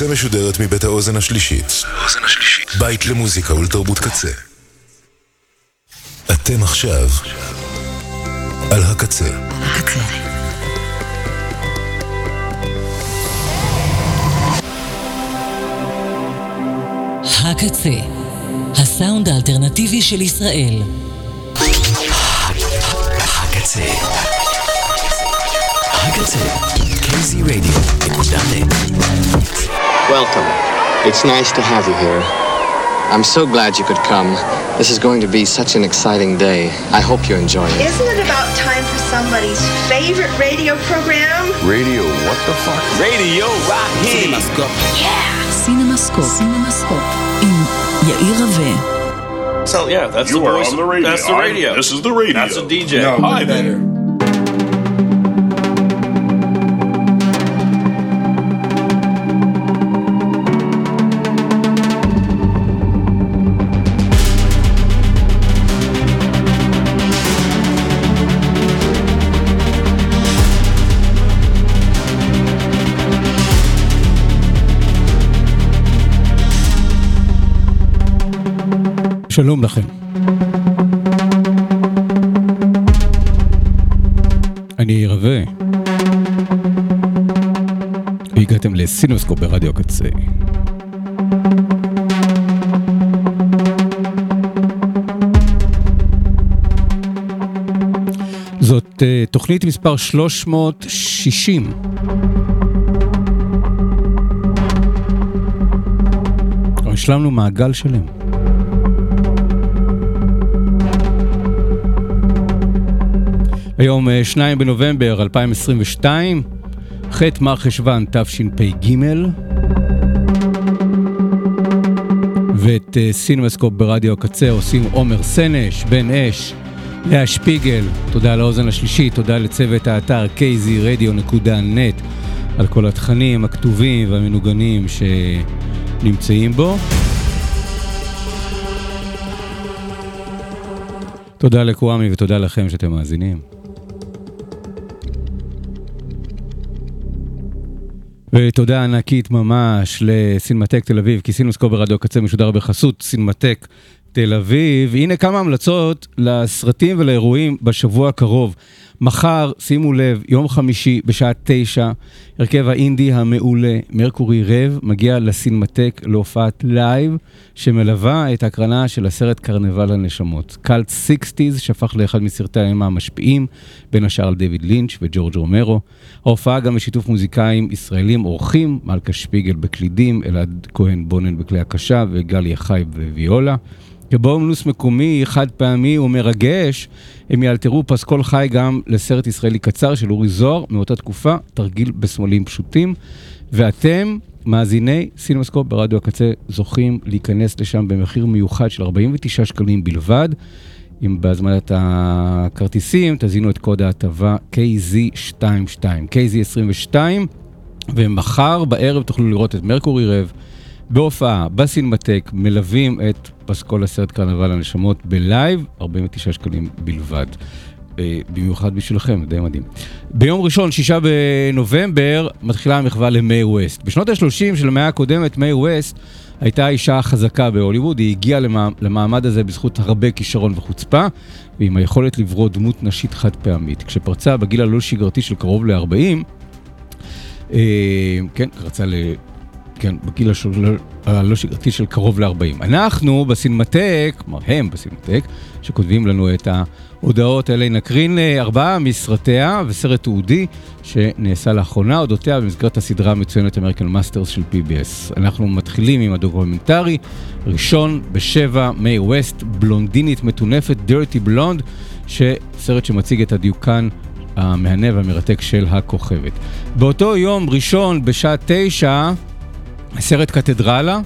הקצה משודרת מבית האוזן השלישית. בית למוזיקה ולתרבות קצה. אתם עכשיו על הקצה. הקצה. הקצה, הסאונד האלטרנטיבי של ישראל. הקצה. הקצה. KZ Radio, Welcome. It's nice to have you here. I'm so glad you could come. This is going to be such an exciting day. I hope you enjoy it. Isn't it about time for somebody's favorite radio program? Radio, what the fuck? Radio Rocky. CinemaScope. Yeah. CinemaScope. CinemaScope. עם יאיר רווה. So yeah, that's you the are voice. on the radio. That's the radio. I, this is the radio. That's a DJ. No, Hi better. שלום לכם. אני רווה. והגעתם לסינוסקופ ברדיו הקצה. זאת uh, תוכנית מספר 360. השלמנו מעגל שלם. היום 2 אה, בנובמבר 2022, ח' מר חשוון תשפ"ג, ואת אה, סינמסקופ ברדיו הקצה עושים עומר סנש, בן אש, לאה שפיגל, תודה לאוזן השלישית, תודה לצוות האתר kzradio.net על כל התכנים הכתובים והמנוגנים שנמצאים בו. תודה לקוואמי ותודה לכם שאתם מאזינים. ותודה ענקית ממש לסינמטק תל אביב, כי סינוסקופ ברדיו הקצה משודר בחסות סינמטק תל אביב. הנה כמה המלצות לסרטים ולאירועים בשבוע הקרוב. מחר, שימו לב, יום חמישי בשעה תשע, הרכב האינדי המעולה, Mercury Rev, מגיע לסינמטק להופעת לייב, שמלווה את ההקרנה של הסרט קרנבל הנשמות. קאלט sixties, שהפך לאחד מסרטי האימה המשפיעים, בין השאר על דיוויד לינץ' וג'ורג' רומרו. ההופעה גם בשיתוף מוזיקאים ישראלים אורחים, מלכה שפיגל בקלידים, אלעד כהן בונן בכלי הקשה וגלי החי בוויולה. כבונוס מקומי חד פעמי ומרגש, הם יאלתרו פסקול חי גם לסרט ישראלי קצר של אורי זוהר מאותה תקופה, תרגיל בסמלים פשוטים. ואתם, מאזיני סינמסקופ ברדיו הקצה, זוכים להיכנס לשם במחיר מיוחד של 49 שקלים בלבד. אם בהזמנת הכרטיסים תזינו את קוד ההטבה KZ22, KZ22, ומחר בערב תוכלו לראות את Mercury Rev. בהופעה, בסינמטק, מלווים את פסקול הסרט קרנבל הנשמות בלייב, 49 שקלים בלבד. אה, במיוחד בשבילכם, די מדהים. ביום ראשון, שישה בנובמבר, מתחילה המחווה למאי ווסט. בשנות ה-30 של המאה הקודמת, מאי ווסט הייתה האישה החזקה בהוליווד, היא הגיעה למעמד הזה בזכות הרבה כישרון וחוצפה, ועם היכולת לברוא דמות נשית חד פעמית. כשפרצה בגיל הלא שגרתי של קרוב ל-40, אה, כן, רצה כן, בגיל הלא שגרתי של קרוב ל-40. אנחנו בסינמטק, כלומר הם בסינמטק, שכותבים לנו את ההודעות האלה, נקרין אה, ארבעה מסרטיה וסרט תעודי שנעשה לאחרונה אודותיה במסגרת הסדרה המצוינת American Masters של PBS. אנחנו מתחילים עם הדוקומנטרי, ראשון בשבע, מיי ווסט, בלונדינית מטונפת, Dirty Blonde, שסרט שמציג את הדיוקן המהנה והמרתק של הכוכבת. באותו יום ראשון בשעה תשע, סרט קתדרלה,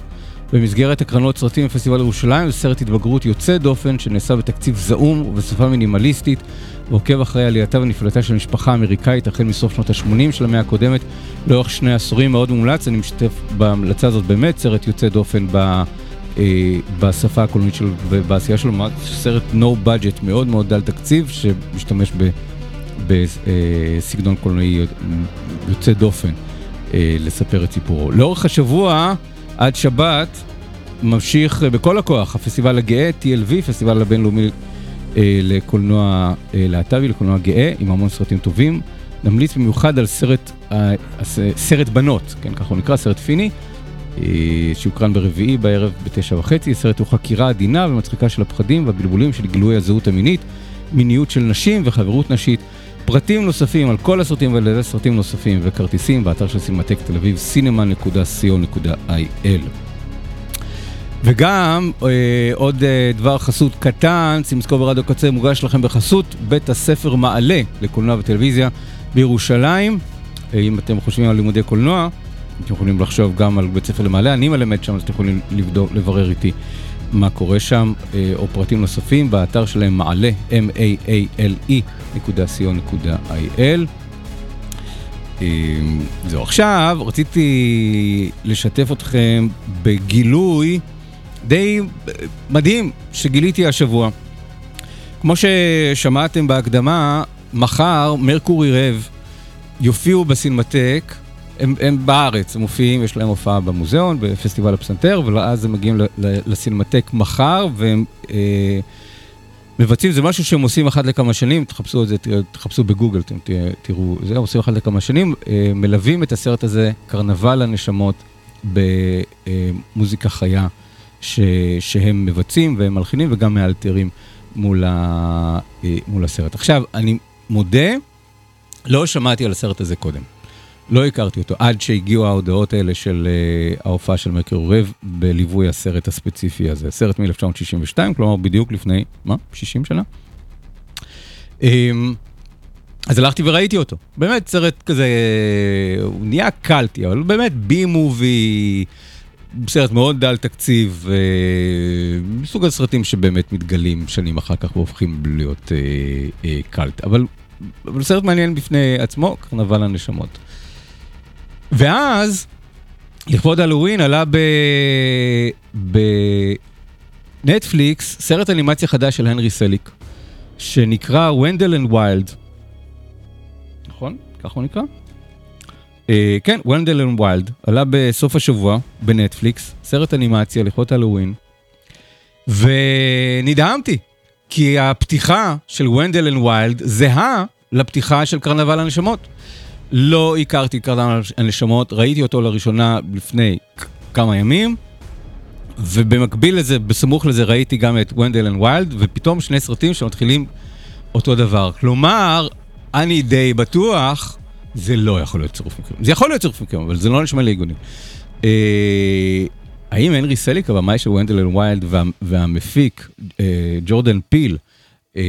במסגרת הקרנות סרטים בפסטיבל ירושלים, זה סרט התבגרות יוצא דופן שנעשה בתקציב זעום ובשפה מינימליסטית, ועוקב אחרי עלייתה ונפלטה של משפחה אמריקאית החל מסוף שנות ה-80 של המאה הקודמת, לאורך שני עשורים מאוד מומלץ, אני משתתף בהמלצה הזאת באמת, סרט יוצא דופן ב... אה, בשפה הקולנועית שלו ובעשייה שלו, סרט no budget מאוד מאוד דל תקציב, שמשתמש בסגנון קולנועי יוצא דופן. אה, לספר את סיפורו. לאורך השבוע, עד שבת, ממשיך אה, בכל הכוח הפסטיבל הגאה, TLV, פסטיבל הבינלאומי אה, לקולנוע אה, להט"בי, לקולנוע גאה, עם המון סרטים טובים. נמליץ במיוחד על סרט, אה, סרט בנות, כן, ככה הוא נקרא, סרט פיני, אה, שהוקרן ברביעי בערב בתשע וחצי. הסרט הוא חקירה עדינה ומצחיקה של הפחדים והבלבולים של גילוי הזהות המינית, מיניות של נשים וחברות נשית. פרטים נוספים על כל הסרטים ועל סרטים נוספים וכרטיסים באתר של סינמטק תל אביב, cinema.co.il. וגם אה, עוד אה, דבר חסות קטן, סימסקו ברדיו קצה מוגש לכם בחסות בית הספר מעלה לקולנוע וטלוויזיה בירושלים. אה, אם אתם חושבים על לימודי קולנוע, אתם יכולים לחשוב גם על בית ספר למעלה, אני מלמד שם, אז אתם יכולים לבדוק, לברר איתי מה קורה שם, אה, או פרטים נוספים באתר שלהם מעלה, m-a-a-l-e נקודה co.il. אה, זהו, עכשיו רציתי לשתף אתכם בגילוי די אה, מדהים שגיליתי השבוע. כמו ששמעתם בהקדמה, מחר מרקורי רב יופיעו בסינמטק, הם, הם בארץ, הם מופיעים, יש להם הופעה במוזיאון, בפסטיבל הפסנתר, ואז הם מגיעים לסינמטק מחר, והם אה, מבצעים, זה משהו שהם עושים אחת לכמה שנים, תחפשו את זה, תחפשו בגוגל, אתם תראו, זה עושים אחת לכמה שנים, אה, מלווים את הסרט הזה, קרנבל הנשמות, במוזיקה חיה ש, שהם מבצעים והם מלחינים וגם מאלתרים מול, ה, אה, מול הסרט. עכשיו, אני מודה, לא שמעתי על הסרט הזה קודם. לא הכרתי אותו עד שהגיעו ההודעות האלה של uh, ההופעה של מקר רב בליווי הסרט הספציפי הזה. סרט מ-1962, כלומר בדיוק לפני, מה? 60 שנה? Um, אז הלכתי וראיתי אותו. באמת סרט כזה, הוא נהיה קלטי, אבל הוא באמת בי מובי, סרט מאוד דל תקציב, אה, מסוג הסרטים שבאמת מתגלים שנים אחר כך והופכים להיות אה, אה, קאלט. אבל, אבל סרט מעניין בפני עצמו, קרנבל הנשמות. ואז, לכבוד הלואוין עלה ב... בנטפליקס סרט אנימציה חדש של הנרי סליק, שנקרא Wendell and Wild. נכון? ככה הוא נקרא? אה, כן, Wendell and Wild, עלה בסוף השבוע בנטפליקס, סרט אנימציה לכבוד הלואוין, ונדהמתי, כי הפתיחה של Wendell and Wild זהה לפתיחה של קרנבל הנשמות. לא הכרתי את קרנבל הנשמות, ראיתי אותו לראשונה לפני כמה ימים, ובמקביל לזה, בסמוך לזה, ראיתי גם את Wendell and Wild, ופתאום שני סרטים שמתחילים אותו דבר. כלומר, אני די בטוח, זה לא יכול להיות צירוף מקרים. זה יכול להיות צירוף מקרים, אבל זה לא נשמע לי הגיוני. אה, האם הנרי סליק, הבמאי של Wendell and Wild, וה, והמפיק אה, ג'ורדן פיל, אה,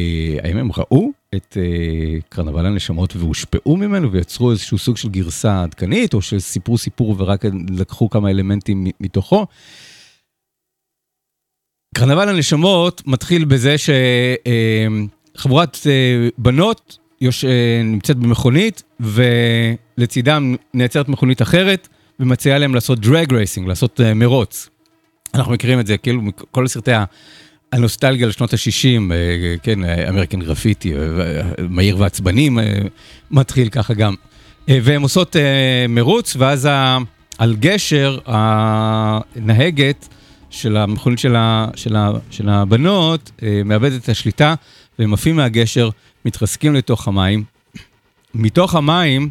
האם הם ראו את אה, קרנבל הנשמות והושפעו ממנו ויצרו איזשהו סוג של גרסה עדכנית, או שסיפרו סיפור ורק לקחו כמה אלמנטים מתוכו? קרנבל הנשמות מתחיל בזה שחבורת אה, בנות יוש... אה, נמצאת במכונית ולצידם נעצרת מכונית אחרת ומציעה להם לעשות drag racing, לעשות אה, מרוץ. אנחנו מכירים את זה כאילו מכל סרטי ה- הנוסטלגיה לשנות ה-60, כן, American Graffiti, אה, מהיר ועצבנים, אה, מתחיל ככה גם. אה, והן עושות אה, מרוץ ואז על גשר הנהגת של המכונית של, של, של הבנות אה, מאבדת את השליטה והם עפים מהגשר, מתרסקים לתוך המים. מתוך המים,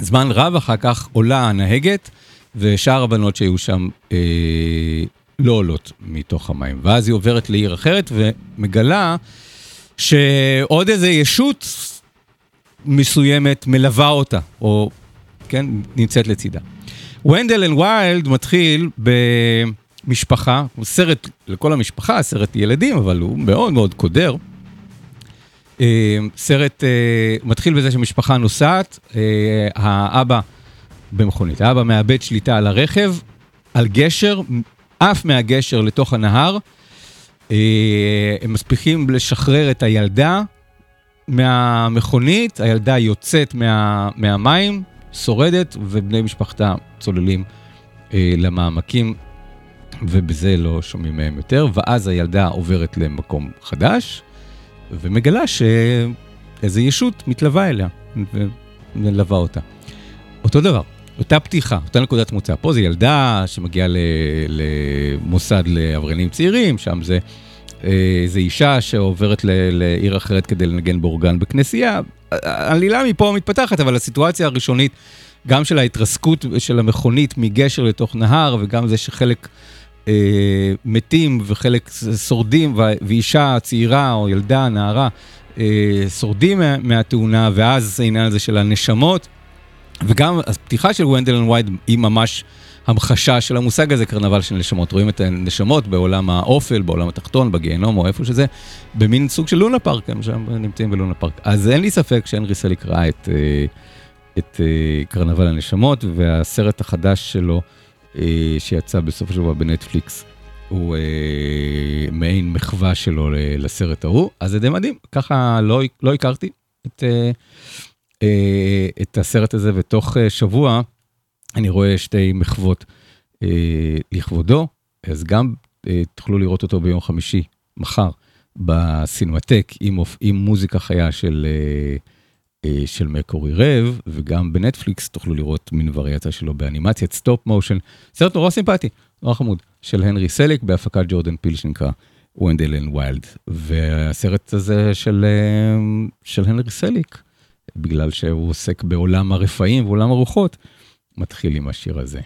זמן רב אחר כך עולה הנהגת ושאר הבנות שהיו שם אה, לא עולות מתוך המים. ואז היא עוברת לעיר אחרת ומגלה שעוד איזה ישות מסוימת מלווה אותה, או כן, נמצאת לצידה. Wendell and Wild מתחיל במשפחה, הוא סרט לכל המשפחה, סרט ילדים, אבל הוא מאוד מאוד קודר. אה, סרט אה, מתחיל בזה שמשפחה נוסעת, אה, האבא במכונית, האבא מאבד שליטה על הרכב, על גשר, עף מהגשר לתוך הנהר. אה, הם מספיקים לשחרר את הילדה מהמכונית, הילדה יוצאת מה, מהמים, שורדת, ובני משפחתה צוללים אה, למעמקים, ובזה לא שומעים מהם יותר, ואז הילדה עוברת למקום חדש, ומגלה שאיזו ישות מתלווה אליה, ומלווה אותה. אותו דבר, אותה פתיחה, אותה נקודת מוצא. פה זה ילדה שמגיעה למוסד לעבריינים צעירים, שם זה, אה, זה אישה שעוברת לעיר אחרת כדי לנגן באורגן בכנסייה. העלילה מפה מתפתחת, אבל הסיטואציה הראשונית, גם של ההתרסקות של המכונית מגשר לתוך נהר, וגם זה שחלק אה, מתים וחלק שורדים, ואישה צעירה או ילדה, נערה, אה, שורדים מה- מהתאונה, ואז העניין הזה של הנשמות. וגם הפתיחה של Wendell and Wild היא ממש המחשה של המושג הזה, קרנבל של נשמות. רואים את הנשמות בעולם האופל, בעולם התחתון, בגיהנום או איפה שזה, במין סוג של לונה פארק, הם שם נמצאים בלונה פארק. אז אין לי ספק שהנרי סליק ראה את, אה, את אה, קרנבל הנשמות, והסרט החדש שלו, אה, שיצא בסוף השבוע בנטפליקס, הוא אה, מעין מחווה שלו לסרט ההוא, אז זה די מדהים, ככה לא, לא הכרתי את... אה, את הסרט הזה, ותוך אה, שבוע אני רואה שתי מחוות אה, לכבודו, אז גם תוכלו לראות אותו ביום חמישי, מחר, בסינמטק, עם, עם מוזיקה חיה של, של Mercury Rev, וגם בנטפליקס תוכלו לראות מין וריאציה שלו באנימציית stop motion, סרט נורא סימפטי, נורא חמוד, של הנרי סליק בהפקת ג'ורדן פיל שנקרא Wendell and Wild, והסרט הזה של, של הנרי סליק. בגלל שהוא עוסק בעולם הרפאים ועולם הרוחות, מתחיל עם השיר הזה.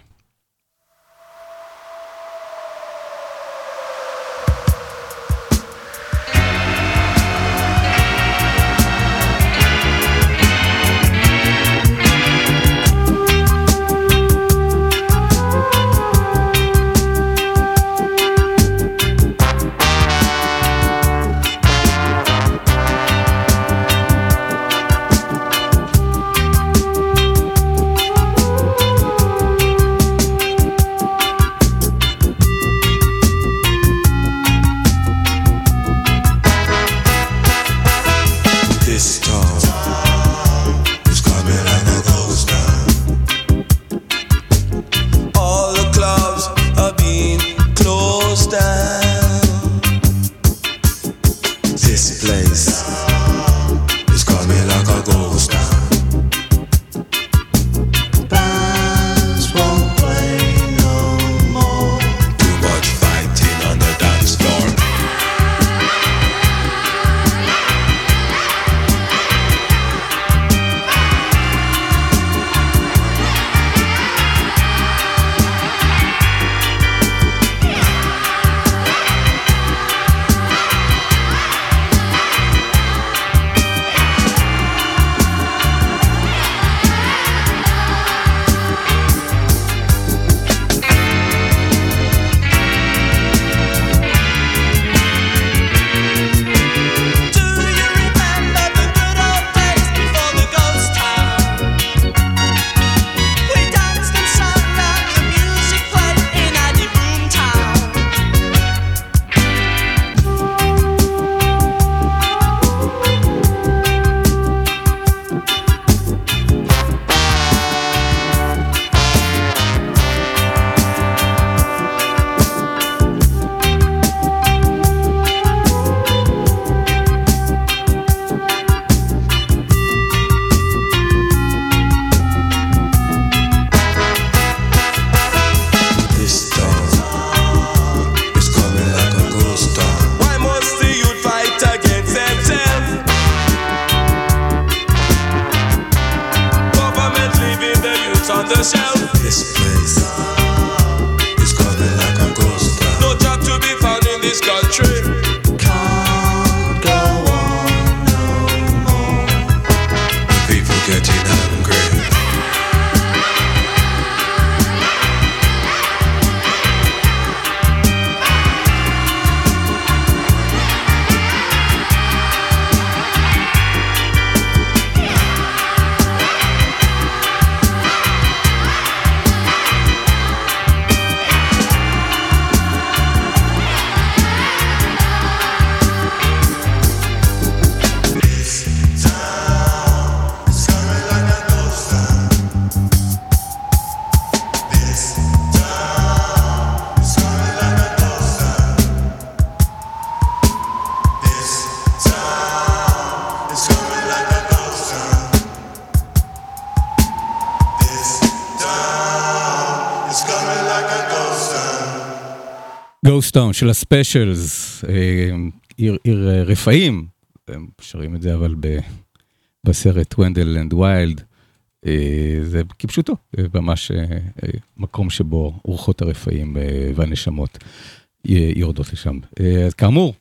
Ghost Town של ה Specials, אה, עיר, עיר אה, רפאים, הם שרים את זה אבל ב, בסרט Wendell and Wild, זה כפשוטו, ממש אה, אה, מקום שבו רוחות הרפאים והנשמות יורדות לשם. אז כאמור,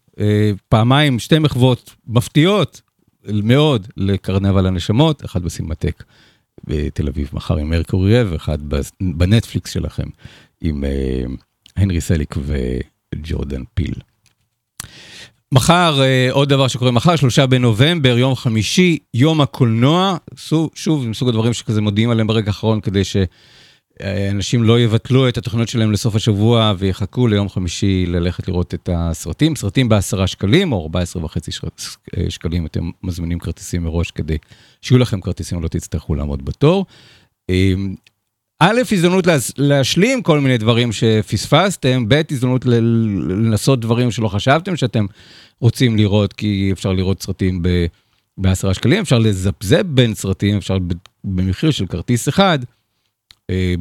פעמיים שתי מחוות מפתיעות מאוד לקרנבל הנשמות, אחד בסינמטק בתל אביב מחר עם Mercury Rev, בס- בנטפליקס שלכם עם הנרי סליק וג'ורדן פיל. מחר, אה, עוד דבר שקורה מחר, שלושה בנובמבר, יום חמישי, יום הקולנוע, שוב, שוב, מסוג הדברים שכזה מודיעים עליהם ברגע האחרון כדי שאנשים לא יבטלו את התוכניות שלהם לסוף השבוע ויחכו ליום חמישי ללכת לראות את הסרטים. סרטים בעשרה שקלים או 14 וחצי שקלים, אתם מזמינים כרטיסים מראש כדי שיהיו לכם כרטיסים ולא תצטרכו לעמוד בתור. א', הזדמנות להס- להשלים כל מיני דברים שפספסתם, ב', הזדמנות ל- לנסות דברים שלא חשבתם שאתם רוצים לראות, כי אפשר לראות סרטים ב- בעשרה שקלים, אפשר לזפזפ בין סרטים, אפשר במחיר של כרטיס אחד. אה,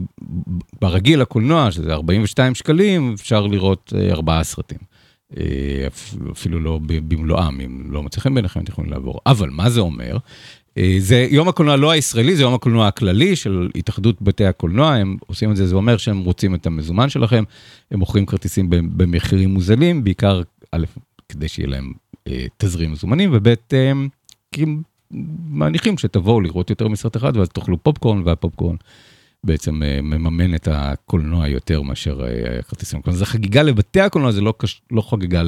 ברגיל הקולנוע, שזה 42 שקלים, אפשר לראות אה, ארבעה סרטים. אה, אפ- אפילו לא במלואם, אם לא מוצא חן בעיניכם, אתם יכולים לעבור. אבל מה זה אומר? אה, זה יום הקולנוע לא הישראלי, זה יום הקולנוע הכללי של התאחדות בתי הקולנוע, הם עושים את זה, זה אומר שהם רוצים את המזומן שלכם, הם מוכרים כרטיסים במחירים מוזלים, בעיקר, א', כדי שיהיה להם אה, תזרים מזומנים, וב', אה, כי הם מניחים שתבואו לראות יותר מסרט אחד, ואז תאכלו פופקורן, והפופקורן בעצם אה, מממן את הקולנוע יותר מאשר אה, הכרטיסים. כלומר, זה חגיגה לבתי הקולנוע, זה לא, קש... לא חגיגה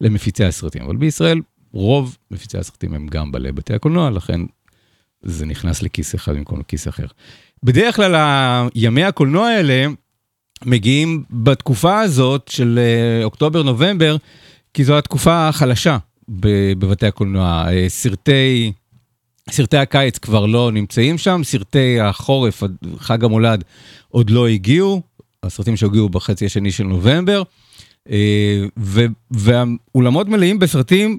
למפיצי הסרטים, אבל בישראל רוב מפיצי הסרטים הם גם בעלי בתי הקולנוע, לכן זה נכנס לכיס אחד במקום לכיס אחר. בדרך כלל ימי הקולנוע האלה מגיעים בתקופה הזאת של אה, אוקטובר-נובמבר, כי זו התקופה החלשה בבתי הקולנוע. אה, סרטי, סרטי הקיץ כבר לא נמצאים שם, סרטי החורף, חג המולד, עוד לא הגיעו, הסרטים שהגיעו בחצי השני של נובמבר, אה, ו- והאולמות מלאים בסרטים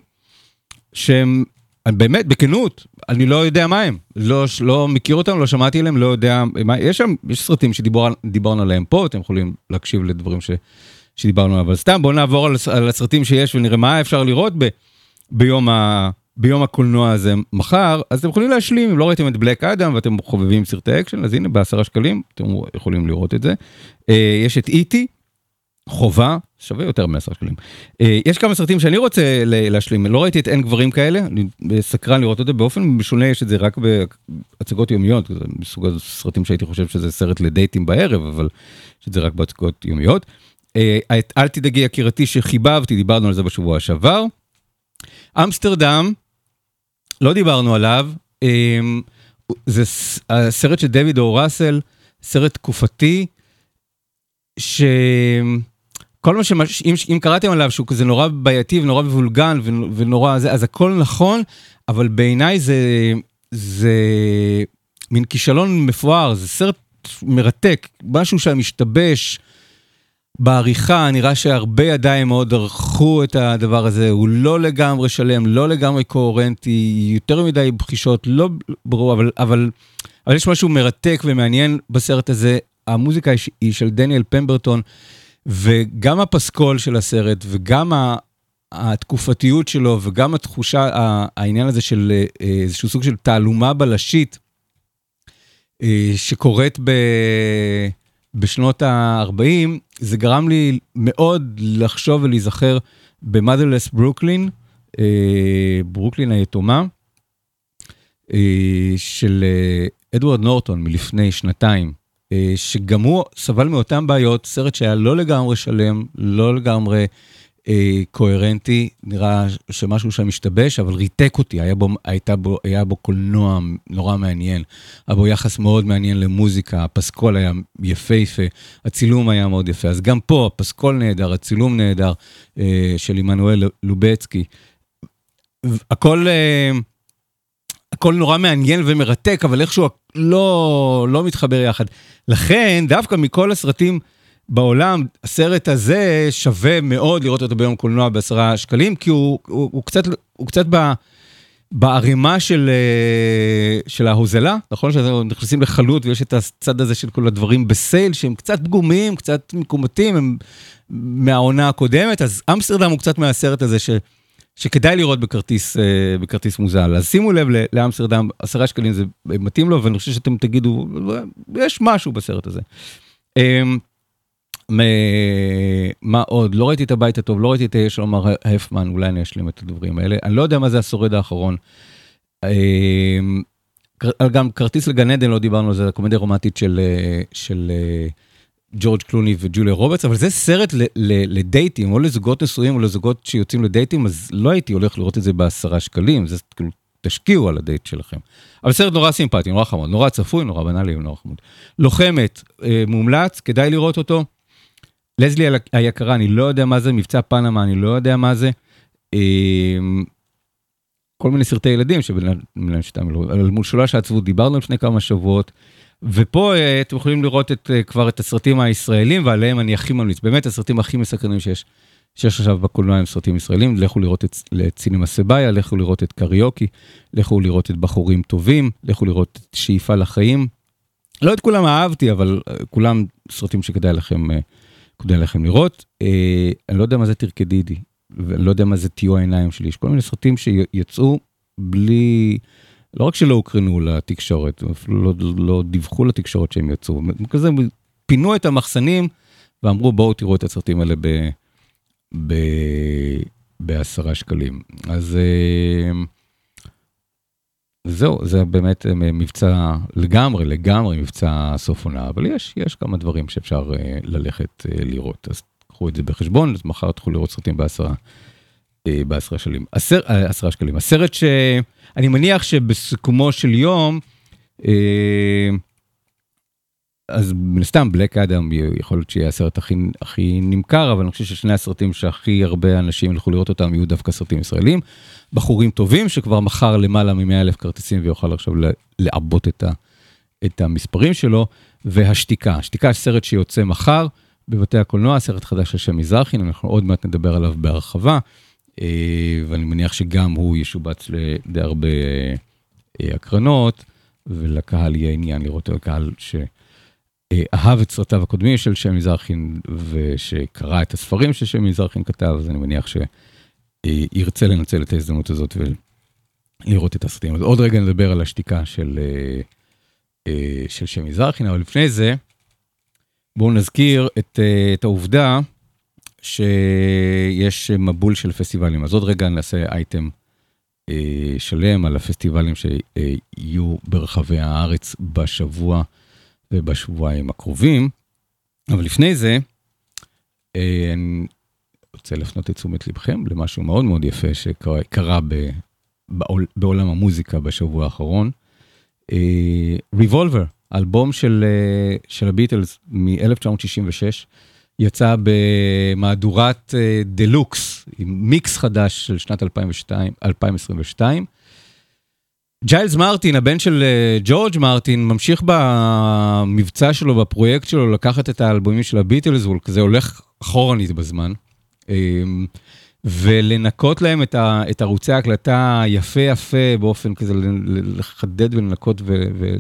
שהם באמת, בכנות, אני לא יודע מה הם. לא, לא מכיר אותם, לא שמעתי עליהם, לא יודע מה, יש שם, יש סרטים שדיברנו עליהם פה, אתם יכולים להקשיב לדברים ש, שדיברנו עליהם, אבל סתם בואו נעבור על, על הסרטים שיש ונראה מה אפשר לראות ב, ביום, ה, ביום הקולנוע הזה מחר, אז אתם יכולים להשלים, אם לא ראיתם את Black Adam ואתם חובבים סרטי אקשן, אז הנה בעשרה שקלים, אתם יכולים לראות את זה. אה, יש את איטי, חובה, שווה יותר מ-10 שקלים. אה, יש כמה סרטים שאני רוצה להשלים, לא ראיתי את אין גברים כאלה, אני סקרן לראות את זה, באופן משונה יש את זה רק בהצגות יומיות, זה מסוג הסרטים שהייתי חושב שזה סרט לדייטים בערב, אבל יש את זה רק בהצגות יומיות. אה, אל תדאגי יקירתי שחיבבתי, דיברנו על זה בשבוע שעבר. אמסטרדם, לא דיברנו עליו, אה, זה הסרט של דויד אור ראסל, סרט תקופתי, שכל מה שמש... אם, אם קראתם עליו שהוא כזה נורא בעייתי ונורא מבולגן ונ- ונורא זה, אז הכל נכון, אבל בעיניי זה, זה מין כישלון מפואר, זה סרט מרתק, משהו שם משתבש בעריכה, נראה שהרבה ידיים מאוד ערכו את הדבר הזה, הוא לא לגמרי שלם, לא לגמרי קוהרנטי, יותר מדי בחישות, לא ברור, אבל, אבל, אבל יש משהו מרתק ומעניין בסרט הזה. המוזיקה ש- היא של דניאל פמברטון, וגם הפסקול של הסרט, וגם התקופתיות שלו, וגם התחושה, העניין הזה של אה, איזשהו סוג של תעלומה בלשית, אה, שקורית ב... בשנות ה-40, זה גרם לי מאוד לחשוב ולהיזכר במאדרלס ברוקלין, אה, ברוקלין היתומה, אה, של אה, אדוארד נורטון מלפני שנתיים, שגם הוא סבל מאותן בעיות, סרט שהיה לא לגמרי שלם, לא לגמרי אה, קוהרנטי, נראה שמשהו שם השתבש, אבל ריתק אותי, היה בו, הייתה בו, היה בו קולנוע נורא מעניין, היה בו יחס מאוד מעניין למוזיקה, הפסקול היה יפהפה, הצילום היה מאוד יפה, אז גם פה הפסקול נהדר, הצילום נהדר אה, של עמנואל לובצקי. הכל... אה, הכל נורא מעניין ומרתק, אבל איכשהו לא, לא מתחבר יחד. לכן, דווקא מכל הסרטים בעולם, הסרט הזה שווה מאוד לראות אותו ביום קולנוע בעשרה שקלים, כי הוא, הוא, הוא קצת, הוא קצת ב, בערימה של, אה, של ההוזלה, נכון? שאנחנו נכנסים לחלוט ויש את הצד הזה של כל הדברים בסייל שהם קצת פגומים, קצת מקומטים, הם מהעונה הקודמת, אז אמסטרדם הוא קצת מהסרט הזה ש, שכדאי לראות בכרטיס, אה, בכרטיס מוזל. אז שימו לב ל- לאמסטרדם, עשרה שקלים זה מתאים לו, ואני חושב שאתם תגידו, יש משהו בסרט הזה. אמ, מה עוד? לא ראיתי את הבית הטוב, לא ראיתי את יש לומר הפמן, אולי אני אשלים את הדברים האלה. אני לא יודע מה זה השורד האחרון. אמ, גם כרטיס לגן עדן, לא דיברנו על זה, הרומנטית של, אה, של אה, ג'ורג' קלוני וג'וליה רוברטס, אבל זה סרט ל- ל- לדייטים, או לזוגות נשואים או לזוגות שיוצאים לדייטים, אז לא הייתי הולך לראות את זה בעשרה שקלים, זה כאילו, תשקיעו על הדייט שלכם. אבל סרט נורא סימפטי, נורא חמוד, נורא צפוי, נורא בנאלי ונורא חמוד. לוחמת, אה, מומלץ, כדאי לראות אותו. לזלי היקרה, אני לא יודע מה זה, מבצע פנמה, אני לא יודע מה זה. אה, כל מיני סרטי ילדים שבינם שתיים, על מול שולש העצבות דיברנו לפני כמה שבועות. ופה אה, אתם יכולים לראות את, אה, כבר את הסרטים הישראלים ועליהם אני הכי ממליץ. באמת הסרטים הכי מסקרנים שיש, שיש עכשיו בקולנוע הם סרטים ישראלים. לכו לראות את, את סבאיה, לכו לראות את קריוקי, לכו לראות את בחורים טובים, לכו לראות את שאיפה לחיים. לא את כולם אהבתי, אבל אה, כולם סרטים שכדאי לכם, כדאי לכם לראות. אני לא יודע מה זה תרקדידי, ואני לא יודע מה זה תהיו העיניים שלי. יש כל מיני סרטים שיצאו בלי... לא רק שלא הוקרנו לתקשורת, אפילו לא, לא דיווחו לתקשורת שהם יצאו, כזה פינו את המחסנים ואמרו בואו תראו את הסרטים האלה ב, ב, בעשרה שקלים. אז אה, זהו, זה באמת אה, מבצע לגמרי, לגמרי מבצע סוף עונה, אבל יש, יש כמה דברים שאפשר אה, ללכת לראות, אז קחו את זה בחשבון, אז מחר תוכלו לראות סרטים בעשרה. בעשרה שקלים. עשר, עשרה שקלים. הסרט שאני מניח שבסיכומו של יום, אה, אז מן הסתם בלק אדם יכול להיות שיהיה הסרט הכי, הכי נמכר, אבל אני חושב ששני הסרטים שהכי הרבה אנשים ילכו לראות אותם יהיו דווקא סרטים ישראלים. בחורים טובים שכבר מכר למעלה מ-100 אלף כרטיסים ויוכל עכשיו לעבות את, את המספרים שלו, והשתיקה, השתיקה סרט שיוצא מחר. בבתי הקולנוע, סרט חדש של שם מזרחי, אנחנו עוד מעט נדבר עליו בהרחבה. ואני מניח שגם הוא ישובץ לדי הרבה הקרנות, ולקהל יהיה עניין לראות את הקהל שאהב את סרטיו הקודמים של שם מזרחין, ושקרא את הספרים ששם מזרחין כתב, אז אני מניח שירצה לנצל את ההזדמנות הזאת ולראות את הסרטים. אז עוד רגע נדבר על השתיקה של, של שם מזרחין, אבל לפני זה, בואו נזכיר את, את העובדה שיש מבול של פסטיבלים. אז עוד רגע נעשה אייטם אה, שלם על הפסטיבלים שיהיו ברחבי הארץ בשבוע ובשבועיים הקרובים. אבל לפני זה, אה, אני רוצה להפנות את תשומת לבכם למשהו מאוד מאוד יפה שקרה ב, בעול, בעולם המוזיקה בשבוע האחרון. ריבולבר, אה, אלבום של, של הביטלס מ-1966. יצא במהדורת דלוקס, עם מיקס חדש של שנת 2002, 2022. ג'יילס מרטין, הבן של ג'ורג' מרטין, ממשיך במבצע שלו, בפרויקט שלו, לקחת את האלבומים של הביטלס, הוא כזה הולך אחורנית בזמן, ולנקות להם את, ה, את ערוצי ההקלטה יפה יפה, באופן כזה לחדד ולנקות ו, ו,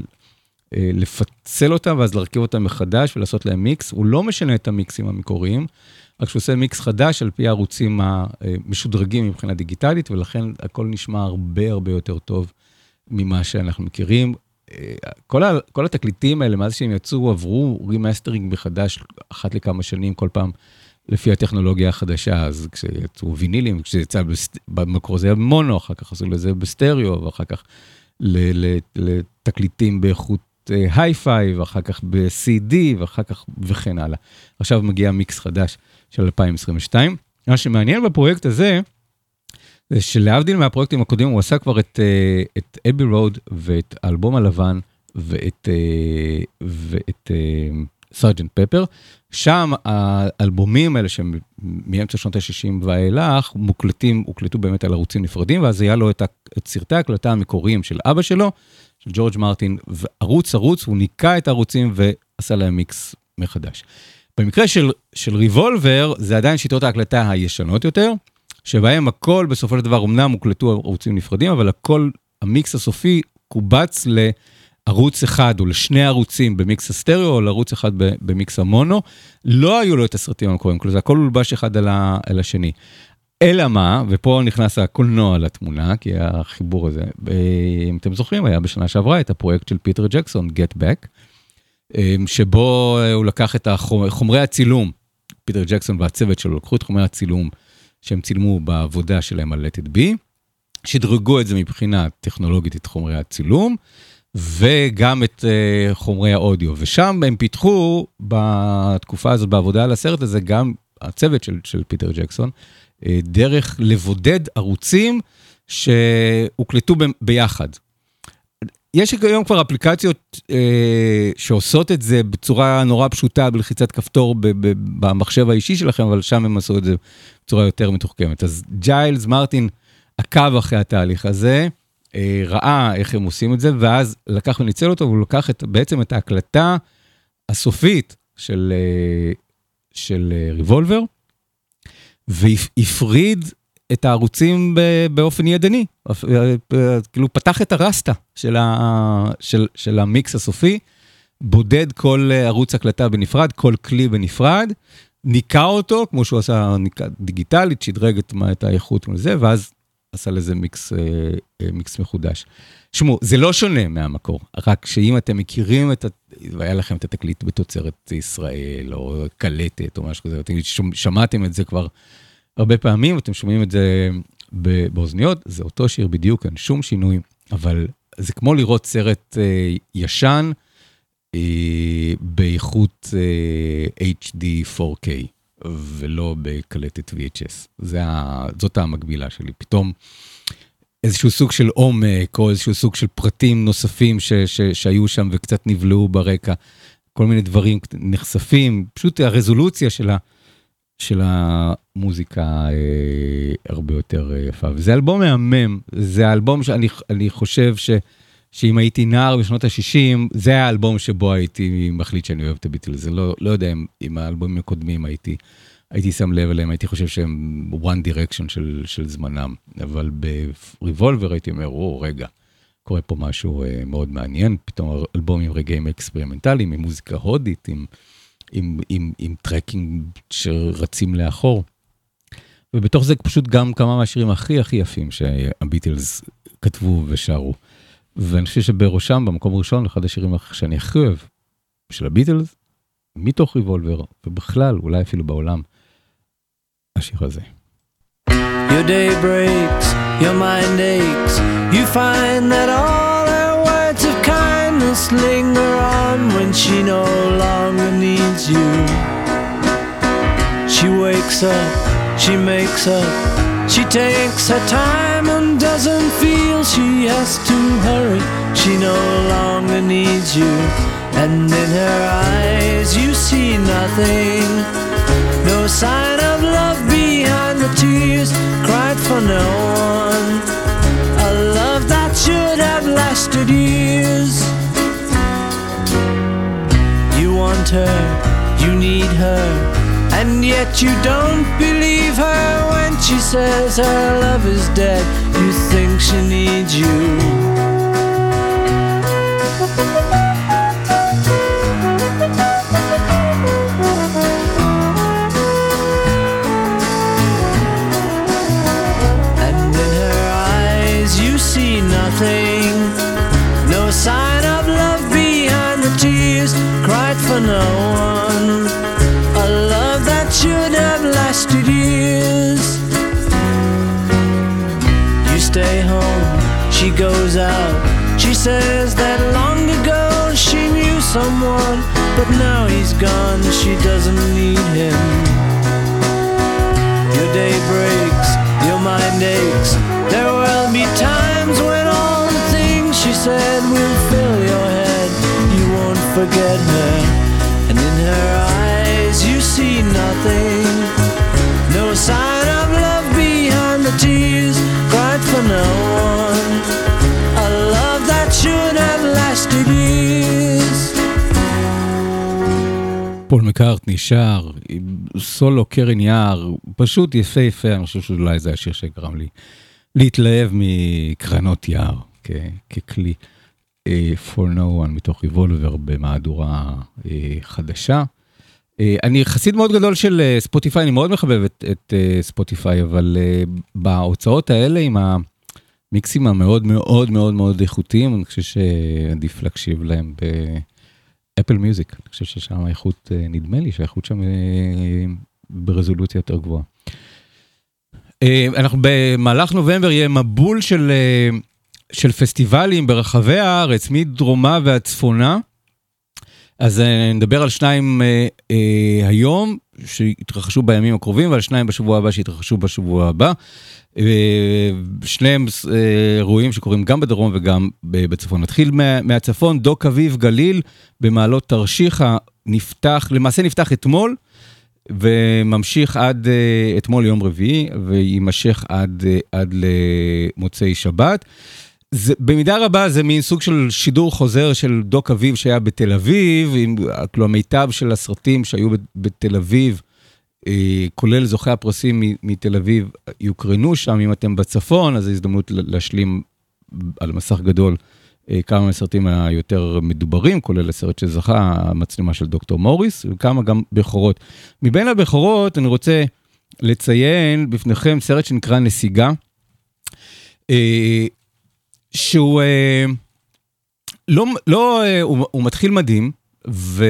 לפצל אותם ואז להרכיב אותם מחדש ולעשות להם מיקס. הוא לא משנה את המיקסים המקוריים, רק שהוא עושה מיקס חדש על פי הערוצים המשודרגים מבחינה דיגיטלית, ולכן הכל נשמע הרבה הרבה יותר טוב ממה שאנחנו מכירים. כל, ה, כל התקליטים האלה, מאז שהם יצאו, עברו remastering מחדש אחת לכמה שנים, כל פעם לפי הטכנולוגיה החדשה. אז כשיצאו וינילים, כשיצא במקור זה היה במונו, אחר כך עשו לזה בסטריאו, ואחר כך לתקליטים באיכות היי-פיי, ואחר כך ב-CD, ואחר כך וכן הלאה. עכשיו מגיע מיקס חדש של 2022. מה שמעניין בפרויקט הזה, זה שלהבדיל מהפרויקטים הקודמים, הוא עשה כבר את, את אבי רוד ואת האלבום הלבן ואת, ואת סרג'נט פפר. שם האלבומים האלה שהם מאמצע שנות ה-60 ואילך, מוקלטים, הוקלטו באמת על ערוצים נפרדים, ואז היה לו את, את סרטי ההקלטה המקוריים של אבא שלו, של ג'ורג' מרטין, וערוץ ערוץ, הוא ניקה את הערוצים ועשה להם מיקס מחדש. במקרה של, של ריבולבר, זה עדיין שיטות ההקלטה הישנות יותר, שבהם הכל בסופו של דבר, אמנם הוקלטו ערוצים נפרדים, אבל הכל, המיקס הסופי קובץ לערוץ אחד או לשני ערוצים במיקס הסטריאו, או לערוץ אחד במיקס המונו. לא היו לו את הסרטים המקוריים, כלומר, זה הכל הולבש אחד על, על השני. אלא מה, ופה נכנס הקולנוע לתמונה, כי החיבור הזה, אם אתם זוכרים, היה בשנה שעברה את הפרויקט של פיטר ג'קסון, Get Back, שבו הוא לקח את חומרי הצילום, פיטר ג'קסון והצוות שלו לקחו את חומרי הצילום שהם צילמו בעבודה שלהם על Let It Be, שדרגו את זה מבחינה טכנולוגית, את חומרי הצילום, וגם את uh, חומרי האודיו, ושם הם פיתחו בתקופה הזאת בעבודה על הסרט הזה, גם הצוות של, של פיטר ג'קסון, uh, דרך לבודד ערוצים שהוקלטו ב, ביחד. יש היום כבר אפליקציות אה, שעושות את זה בצורה נורא פשוטה, בלחיצת כפתור ב- ב- במחשב האישי שלכם, אבל שם הם עשו את זה בצורה יותר מתוחכמת. אז ג'יילס מרטין עקב אחרי התהליך הזה, ראה איך הם עושים את זה, ואז לקח וניצל אותו, והוא לקח את, בעצם את ההקלטה הסופית של, אה, של אה, ריבולבר, והפריד את הערוצים באופן ידני, כאילו פתח את הרסטה של, ה, של, של המיקס הסופי, בודד כל ערוץ הקלטה בנפרד, כל כלי בנפרד, ניקה אותו, כמו שהוא עשה ניקה דיגיטלית, שדרג את, את האיכות לזה, ואז עשה לזה מיקס, אה, מיקס מחודש. שמעו, זה לא שונה מהמקור, רק שאם אתם מכירים את, ה... והיה לכם את התקליט בתוצרת ישראל, או קלטת, או משהו כזה, אתם שמעתם את זה כבר הרבה פעמים, אתם שומעים את זה באוזניות, זה אותו שיר בדיוק, אין שום שינוי, אבל זה כמו לראות סרט אה, ישן אה, באיכות אה, HD 4K, ולא בקלטת VHS. זה ה, זאת המקבילה שלי. פתאום איזשהו סוג של עומק, או איזשהו סוג של פרטים נוספים ש, ש, שהיו שם וקצת נבלעו ברקע, כל מיני דברים נחשפים, פשוט הרזולוציה של ה... של המוזיקה אה, הרבה יותר אה, יפה. וזה אלבום מהמם, זה האלבום שאני חושב ש, שאם הייתי נער בשנות ה-60, זה האלבום שבו הייתי מחליט שאני אוהב את הביטלס. לא, לא יודע אם, אם האלבומים הקודמים הייתי, הייתי שם לב אליהם, הייתי חושב שהם One Direction של, של זמנם. אבל בריבולבר הייתי אומר, או, רגע, קורה פה משהו אה, מאוד מעניין, פתאום אלבום עם רגעים אקספרימנטליים, עם מוזיקה הודית, עם... עם, עם, עם טרקים שרצים לאחור. ובתוך זה פשוט גם כמה מהשירים הכי הכי יפים שהביטלס כתבו ושרו. ואני חושב שבראשם, במקום הראשון, אחד השירים שאני הכי אוהב של הביטלס, מתוך ריבולבר, ובכלל, אולי אפילו בעולם, השיר הזה. Your day breaks, your mind aches, you find that all her words of kindness linger on when she no longer needs you. She wakes up, she makes up, she takes her time and she has to hurry. She no longer needs you, and in her eyes you see nothing. No sign of love behind the tears cried for no one. A love that should have lasted years. You want her, you need her, and yet you don't believe her when she says her love is dead. You think she needs you. And in her eyes you see nothing. No sign of love behind the tears cried for no she goes out. She says that long ago she knew someone, but now he's gone, she doesn't need him. Your day breaks, your mind aches. There will be times when all the things she said will fill your head. You won't forget her, and in her eyes you see nothing. No sign of love behind the tears cried for no one. פול מקארטני שר, סולו קרן יער, פשוט יפהפה, אני חושב שאולי זה השיר שגרם לי להתלהב מקרנות יער כ- ככלי uh, for no one מתוך ריבולבר במהדורה uh, חדשה. Uh, אני חסיד מאוד גדול של ספוטיפיי, אני מאוד מחבב את, את ספוטיפיי, אבל בהוצאות האלה עם המיקסים המאוד מאוד מאוד מאוד איכותיים, אני חושב שעדיף להקשיב להם ב... אפל מיוזיק, אני חושב ששם האיכות, אה, נדמה לי שהאיכות שם אה, ברזולוציה יותר גבוהה. אה, אנחנו במהלך נובמבר יהיה מבול של, של פסטיבלים ברחבי הארץ, מדרומה ועד צפונה. אז נדבר על שניים היום, שיתרחשו בימים הקרובים, ועל שניים בשבוע הבא שיתרחשו בשבוע הבא. שניהם אירועים שקורים גם בדרום וגם בצפון. נתחיל מהצפון, דוק אביב גליל במעלות תרשיחא נפתח, למעשה נפתח אתמול וממשיך עד אתמול יום רביעי ויימשך עד, עד למוצאי שבת. זה, במידה רבה זה מין סוג של שידור חוזר של דוק אביב שהיה בתל אביב, עם כלומר מיטב של הסרטים שהיו בתל אביב. כולל זוכי הפרסים מתל אביב, יוקרנו שם, אם אתם בצפון, אז זו הזדמנות להשלים על מסך גדול כמה מהסרטים היותר מדוברים, כולל הסרט שזכה, המצלמה של דוקטור מוריס, וכמה גם בכורות. מבין הבכורות, אני רוצה לציין בפניכם סרט שנקרא נסיגה, שהוא לא, לא, הוא, הוא מתחיל מדהים, ו...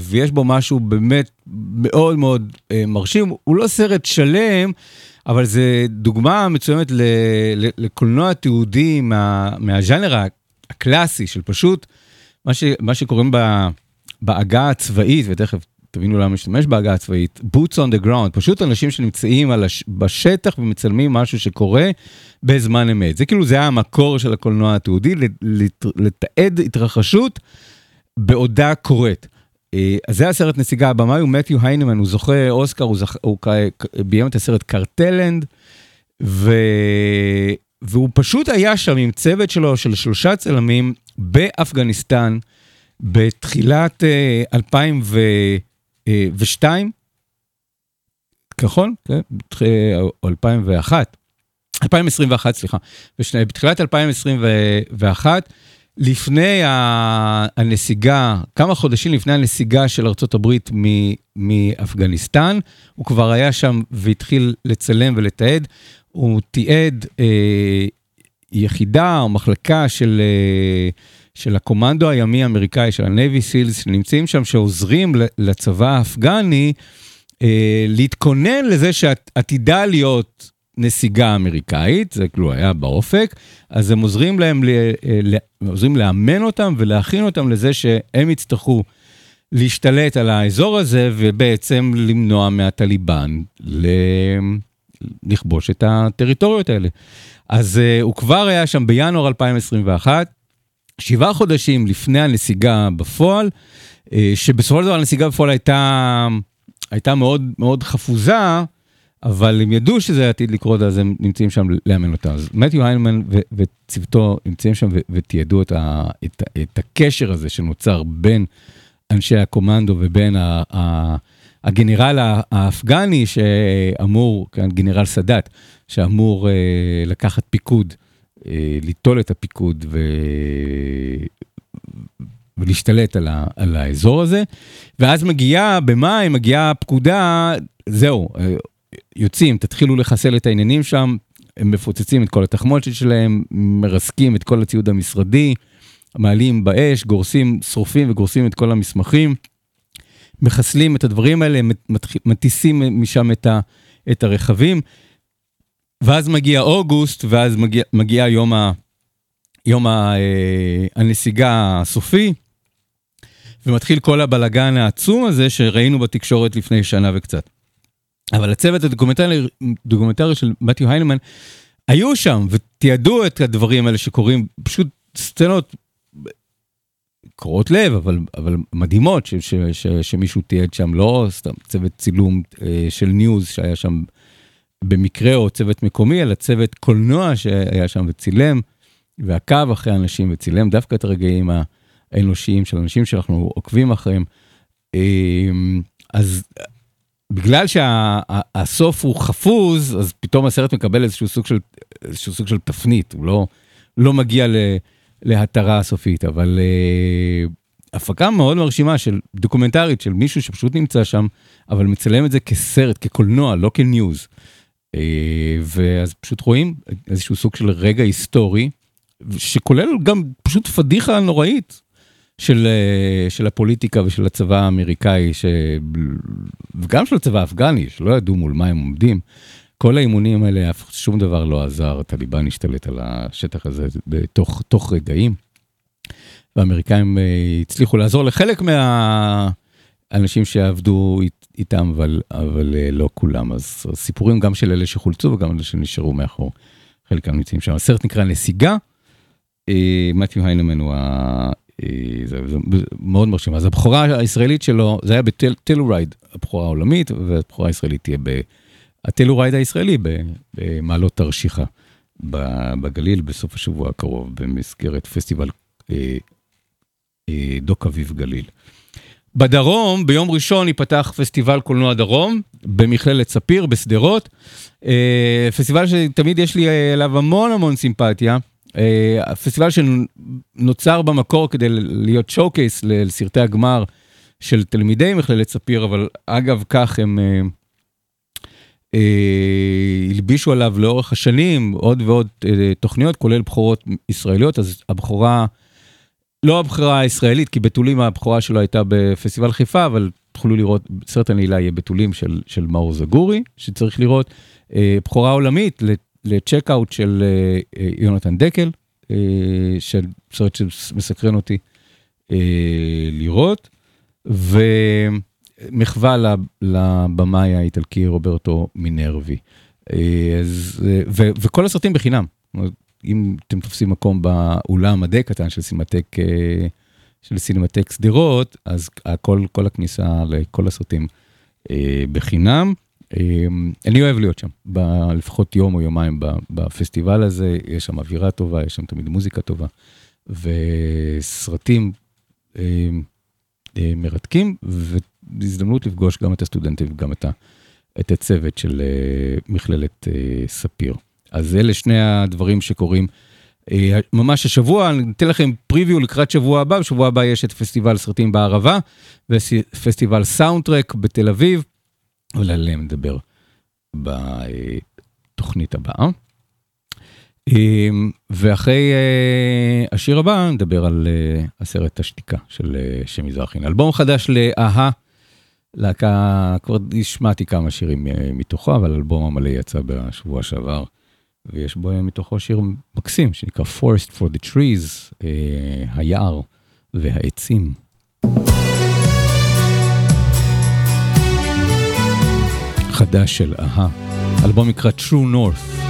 ויש בו משהו באמת מאוד מאוד אה, מרשים. הוא לא סרט שלם, אבל זה דוגמה מצוינת ל... ל... לקולנוע תיעודי מה... מהז'אנר הקלאסי של פשוט מה, ש... מה שקוראים. בעגה הצבאית, ותכף תבינו למה משתמש בעגה הצבאית, boots on the ground, פשוט אנשים שנמצאים הש... בשטח ומצלמים משהו שקורה בזמן אמת. זה כאילו, זה היה המקור של הקולנוע התיעודי, לת... לתעד התרחשות. בעודה קורית. אז זה הסרט נסיגה, הבמאי הוא מתיו היינמן, הוא זוכה אוסקר, הוא, זכ... הוא ביים את הסרט קרטלנד, ו... והוא פשוט היה שם עם צוות שלו של שלושה צלמים באפגניסטן בתחילת 2002, נכון? או 2001, 2021, סליחה, בתחילת 2021, לפני הנסיגה, כמה חודשים לפני הנסיגה של ארה"ב מאפגניסטן, הוא כבר היה שם והתחיל לצלם ולתעד. הוא תיעד אה, יחידה או מחלקה של, אה, של הקומנדו הימי האמריקאי, של ה-Navy Seals, שנמצאים שם, שעוזרים לצבא האפגני אה, להתכונן לזה שעתידה להיות נסיגה אמריקאית, זה כאילו היה באופק, אז הם עוזרים להם, ל, עוזרים לאמן אותם ולהכין אותם לזה שהם יצטרכו להשתלט על האזור הזה ובעצם למנוע מהטליבן לכבוש את הטריטוריות האלה. אז uh, הוא כבר היה שם בינואר 2021, שבעה חודשים לפני הנסיגה בפועל, uh, שבסופו של דבר הנסיגה בפועל הייתה, הייתה מאוד מאוד חפוזה, אבל הם ידעו שזה עתיד לקרות, אז הם נמצאים שם לאמן אותה. אז מתיו היינמן וצוותו נמצאים שם ותיעדו את, את, את הקשר הזה שנוצר בין אנשי הקומנדו ובין ה, ה, הגנרל האפגני שאמור, כן, גנרל סאדאת, שאמור אה, לקחת פיקוד, אה, ליטול את הפיקוד ו... ולהשתלט על, ה, על האזור הזה, ואז מגיעה, במאי מגיעה פקודה, זהו, יוצאים, תתחילו לחסל את העניינים שם, הם מפוצצים את כל התחמושת שלהם, מרסקים את כל הציוד המשרדי, מעלים באש, גורסים, שרופים וגורסים את כל המסמכים, מחסלים את הדברים האלה, מטיסים משם את, ה, את הרכבים, ואז מגיע אוגוסט, ואז מגיע, מגיע יום, ה, יום ה, אה, הנסיגה הסופי, ומתחיל כל הבלגן העצום הזה שראינו בתקשורת לפני שנה וקצת. אבל הצוות הדוקומנטרי של מתיו היינמן היו שם ותיעדו את הדברים האלה שקורים, פשוט סצנות קורעות לב, אבל, אבל מדהימות ש, ש, ש, שמישהו תיעד שם, לא סתם צוות צילום אה, של news שהיה שם במקרה, או צוות מקומי, אלא צוות קולנוע שהיה שם וצילם, ועקב אחרי אנשים וצילם דווקא את הרגעים האנושיים של אנשים שאנחנו עוקבים אחריהם. אמ, אז בגלל שהסוף הוא חפוז, אז פתאום הסרט מקבל איזשהו סוג של, איזשהו סוג של תפנית, הוא לא, לא מגיע ל, להתרה הסופית, אבל אה, הפקה מאוד מרשימה של דוקומנטרית של מישהו שפשוט נמצא שם, אבל מצלם את זה כסרט, כקולנוע, לא כניוז. אה, ואז פשוט רואים איזשהו סוג של רגע היסטורי, שכולל גם פשוט פדיחה נוראית של, אה, של הפוליטיקה ושל הצבא האמריקאי, ש... וגם של הצבא האפגני, שלא ידעו מול מה הם עומדים. כל האימונים האלה, שום דבר לא עזר, טליבן השתלט על השטח הזה בתוך תוך רגעים. והאמריקאים אה, הצליחו לעזור לחלק מהאנשים שעבדו אית, איתם, אבל, אבל אה, לא כולם. אז סיפורים גם של אלה שחולצו וגם אלה שנשארו מאחור. חלקם נמצאים שם. הסרט נקרא נסיגה. מתיו היינמן הוא ה... זה, זה מאוד מרשים. אז הבכורה הישראלית שלו, זה היה בטלורייד, הבכורה העולמית, והבכורה הישראלית תהיה בטלורייד הישראלי במעלות תרשיחא בגליל בסוף השבוע הקרוב, במסגרת פסטיבל אה, אה, דוק אביב גליל. בדרום, ביום ראשון ייפתח פסטיבל קולנוע דרום, במכללת ספיר, בשדרות. אה, פסטיבל שתמיד יש לי אליו המון המון סימפתיה. הפסטיבל שנוצר במקור כדי להיות שואו קייס לסרטי הגמר של תלמידי מכללת ספיר, אבל אגב כך הם אה, אה, הלבישו עליו לאורך השנים עוד ועוד אה, תוכניות, כולל בכורות ישראליות, אז הבכורה, לא הבכורה הישראלית, כי בתולים הבכורה שלו הייתה בפסטיבל חיפה, אבל תוכלו לראות, סרט הנעילה יהיה בתולים של, של מאור זגורי, שצריך לראות, אה, בכורה עולמית ל Checkout של אה, אה, יונתן דקל, של סרט שמסקרן אותי לראות, ומחווה לבמאי האיטלקי רוברטו מינרווי. אז, ו, וכל הסרטים בחינם. אם אתם תופסים מקום באולם הדי קטן של סינמטק, של סינמטק שדרות, אז הכל, כל הכניסה לכל הסרטים בחינם. אמ, אני אוהב להיות שם, לפחות יום או יומיים בפסטיבל הזה, יש שם אווירה טובה, יש שם תמיד מוזיקה טובה, וסרטים אה, מרתקים, והזדמנות לפגוש גם את הסטודנטים וגם את, את הצוות של אה, מכללת אה, ספיר. אז אלה שני הדברים שקורים. ממש השבוע, אני אתן לכם פריוויו לקראת שבוע הבא, בשבוע הבא יש את פסטיבל סרטים בערבה, ופסטיבל סאונדטרק בתל אביב, אבל עליהם נדבר בתוכנית הבאה. אמ, ואחרי אה, השיר הבא נדבר על אה, הסרט השתיקה של אה, שם מזרחין. אלבום חדש לאהה, להקה, כבר השמעתי כמה שירים מתוכו, אבל אלבום המלא יצא בשבוע שעבר, ויש בו מתוכו שיר מקסים שנקרא Forest for the Trees, היער והעצים. חדש של אהה, אלבום נקרא True North.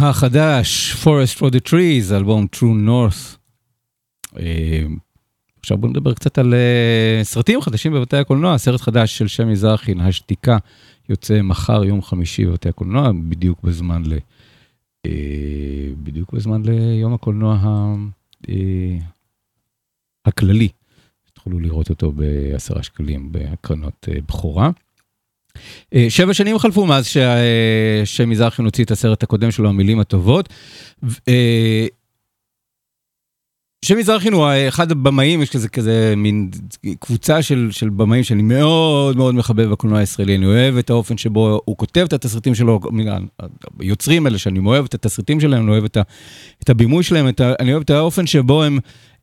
החדש, Forest for the Trees, אלבום True North. אה, עכשיו בוא נדבר קצת על אה, סרטים חדשים בבתי הקולנוע, סרט חדש של שם מזרחי, השתיקה, יוצא מחר יום חמישי בבתי הקולנוע, בדיוק בזמן ל... אה, בדיוק בזמן ליום הקולנוע ה... הכללי. תוכלו לראות אותו בעשרה שקלים בהקרנות בכורה. שבע שנים חלפו מאז ששם מזרחי נוציא את הסרט הקודם שלו, המילים הטובות. שם מזרחי הוא אחד הבמאים, יש כזה כזה מין קבוצה של, של במאים שאני מאוד מאוד מחבב בקולנוע הישראלי, אני אוהב את האופן שבו הוא כותב את התסריטים שלו, היוצרים האלה שאני אוהב את התסריטים שלהם, אני אוהב את, ה, את הבימוי שלהם, את ה, אני אוהב את האופן שבו הם,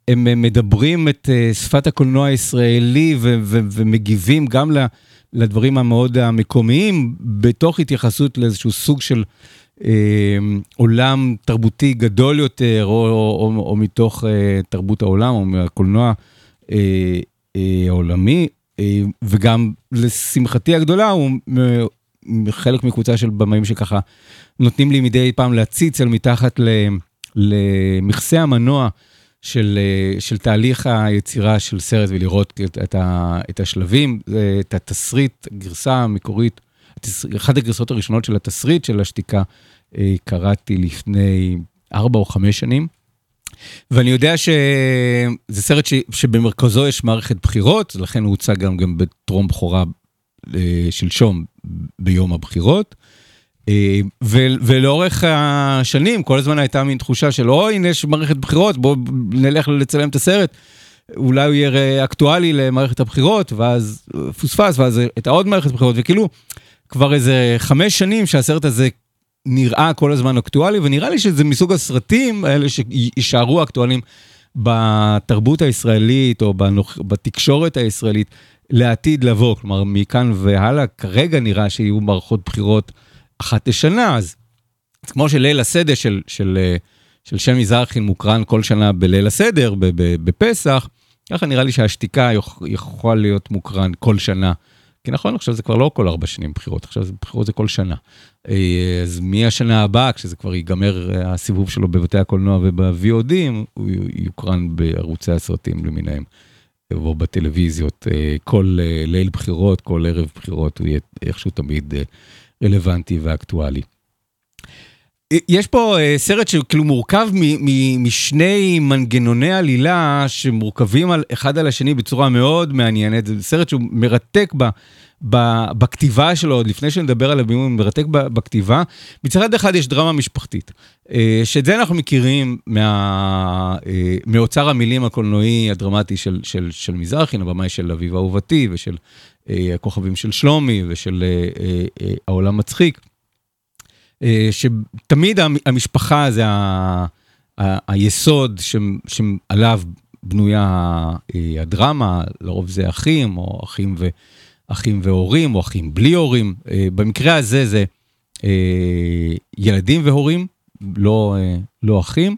הם מדברים את שפת הקולנוע הישראלי ו, ו, ומגיבים גם לדברים המאוד המקומיים, בתוך התייחסות לאיזשהו סוג של... אה, עולם תרבותי גדול יותר, או, או, או, או מתוך אה, תרבות העולם, או מהקולנוע אה, אה, העולמי, אה, וגם לשמחתי הגדולה, הוא חלק מקבוצה של במאים שככה נותנים לי מדי פעם להציץ אל מתחת למכסה המנוע. של, אה, של תהליך היצירה של סרט ולראות את, את, ה, את השלבים, את התסריט, הגרסה המקורית אחת הגרסות הראשונות של התסריט של השתיקה אה, קראתי לפני ארבע או חמש שנים. ואני יודע שזה סרט ש... שבמרכזו יש מערכת בחירות, לכן הוא הוצג גם, גם בטרום בכורה אה, שלשום ביום הבחירות. אה, ולאורך השנים כל הזמן הייתה מין תחושה של אוי הנה יש מערכת בחירות בואו נלך לצלם את הסרט. אולי הוא יהיה אקטואלי למערכת הבחירות ואז פוספס ואז הייתה עוד מערכת בחירות וכאילו כבר איזה חמש שנים שהסרט הזה נראה כל הזמן אקטואלי, ונראה לי שזה מסוג הסרטים האלה שיישארו אקטואליים בתרבות הישראלית או בנוח, בתקשורת הישראלית לעתיד לבוא. כלומר, מכאן והלאה, כרגע נראה שיהיו מערכות בחירות אחת לשנה, אז כמו שליל הסדר של, של, של שם מזרחי מוקרן כל שנה בליל הסדר, בפסח, ככה נראה לי שהשתיקה יכולה להיות מוקרן כל שנה כי נכון, עכשיו זה כבר לא כל ארבע שנים בחירות, עכשיו זה בחירות זה כל שנה. אה, אז מהשנה הבאה, כשזה כבר ייגמר אה, הסיבוב שלו בבתי הקולנוע וב-VOD, הוא יוקרן בערוצי הסרטים למיניהם, או בטלוויזיות. אה, כל ליל בחירות, כל ערב בחירות, הוא יהיה איכשהו תמיד רלוונטי ואקטואלי. יש פה סרט שכאילו מורכב משני מנגנוני עלילה שמורכבים על אחד על השני בצורה מאוד מעניינת, זה סרט שהוא מרתק ב... בכתיבה שלו, עוד לפני שנדבר על הבימוי, מרתק בכתיבה. מצד אחד יש דרמה משפחתית, אה, שאת זה אנחנו מכירים מה, אה, מאוצר המילים הקולנועי הדרמטי של, של, של מזרחי, הבמאי של אביב אהובתי ושל אה, הכוכבים של שלומי ושל העולם מצחיק. שתמיד המשפחה זה ה, היסוד ש, שעליו בנויה הדרמה, לרוב זה אחים או אחים ו... אחים והורים, או אחים בלי הורים. אה, במקרה הזה זה אה, ילדים והורים, לא, אה, לא אחים.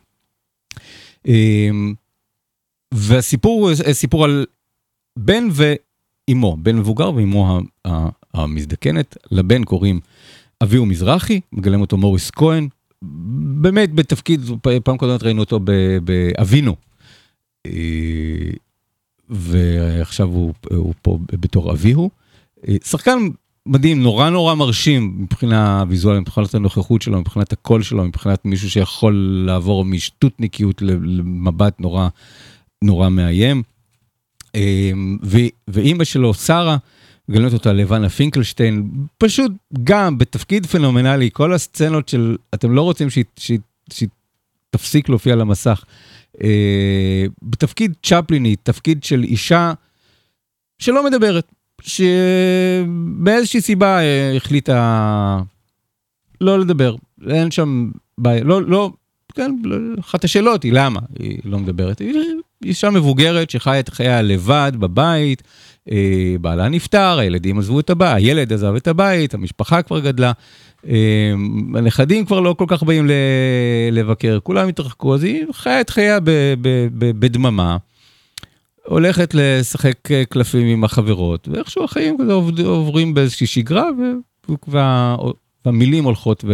והסיפור הוא סיפור על בן ואימו, בן מבוגר ואימו המזדקנת. לבן קוראים אביהו מזרחי, מגלם אותו מוריס כהן. באמת בתפקיד, פעם קודמת ראינו אותו באבינו. ועכשיו הוא, הוא פה בתור אביהו. שחקן מדהים, נורא נורא מרשים מבחינה ויזואלית, מבחינת הנוכחות שלו, מבחינת הקול שלו, מבחינת מישהו שיכול לעבור משטותניקיות למבט נורא נורא מאיים. אמ, ואימא שלו, שרה, מגלמת אותה לבנה פינקלשטיין, פשוט גם בתפקיד פנומנלי, כל הסצנות של, אתם לא רוצים שהיא תפסיק להופיע על המסך. אה, בתפקיד צ'פליני, תפקיד של אישה שלא מדברת, שבאיזושהי סיבה אה, החליטה לא לדבר, אין שם בעיה, לא, לא, כן, אחת השאלות היא למה היא לא מדברת. היא אישה מבוגרת שחיה את חייה לבד בבית, אה, בעלה נפטר, הילדים עזבו את הבית, הילד עזב את הבית, המשפחה כבר גדלה, הנכדים כבר לא כל כך באים לבקר, כולם התרחקו, אז היא חיה את חייה בדממה. הולכת לשחק קלפים עם החברות, ואיכשהו החיים כזה עוברים באיזושהי שגרה, והמילים הולכות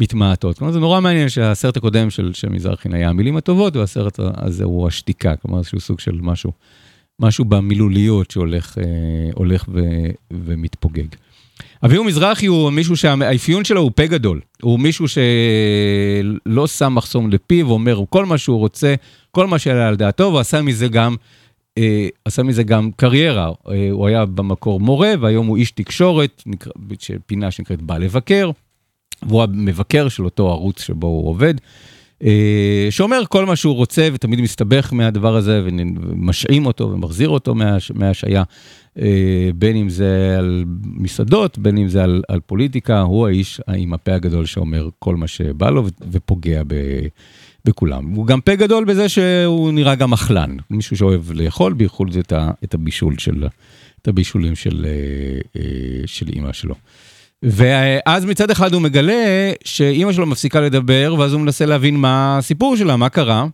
מתמעטות. כלומר, זה נורא מעניין שהסרט הקודם של, מזרחין היה המילים הטובות, והסרט הזה הוא השתיקה, כלומר, איזשהו סוג של משהו, משהו במילוליות שהולך אה, הולך ו, ומתפוגג. אביהו מזרחי הוא מישהו שהאפיון שלו הוא פה גדול. הוא מישהו שלא שם מחסום לפיו, אומר כל מה שהוא רוצה, כל מה שעלה על דעתו, ועשה מזה גם, אה, עשה מזה גם קריירה. אה, הוא היה במקור מורה, והיום הוא איש תקשורת, נקרא, פינה שנקראת בא לבקר, והוא המבקר של אותו ערוץ שבו הוא עובד. אה, שאומר כל מה שהוא רוצה ותמיד מסתבך מהדבר הזה ומשעים אותו ומחזיר אותו מהשעיה, אה, בין אם זה על מסעדות, בין אם זה על, על פוליטיקה, הוא האיש עם הפה הגדול שאומר כל מה שבא לו ופוגע ב, בכולם. הוא גם פה גדול בזה שהוא נראה גם אכלן, מישהו שאוהב לאכול, בייחוד את, את הבישול של, את הבישולים של, אה, של אימא שלו. ואז מצד אחד הוא מגלה שאימא שלו מפסיקה לדבר, ואז הוא מנסה להבין מה הסיפור שלה, מה קרה,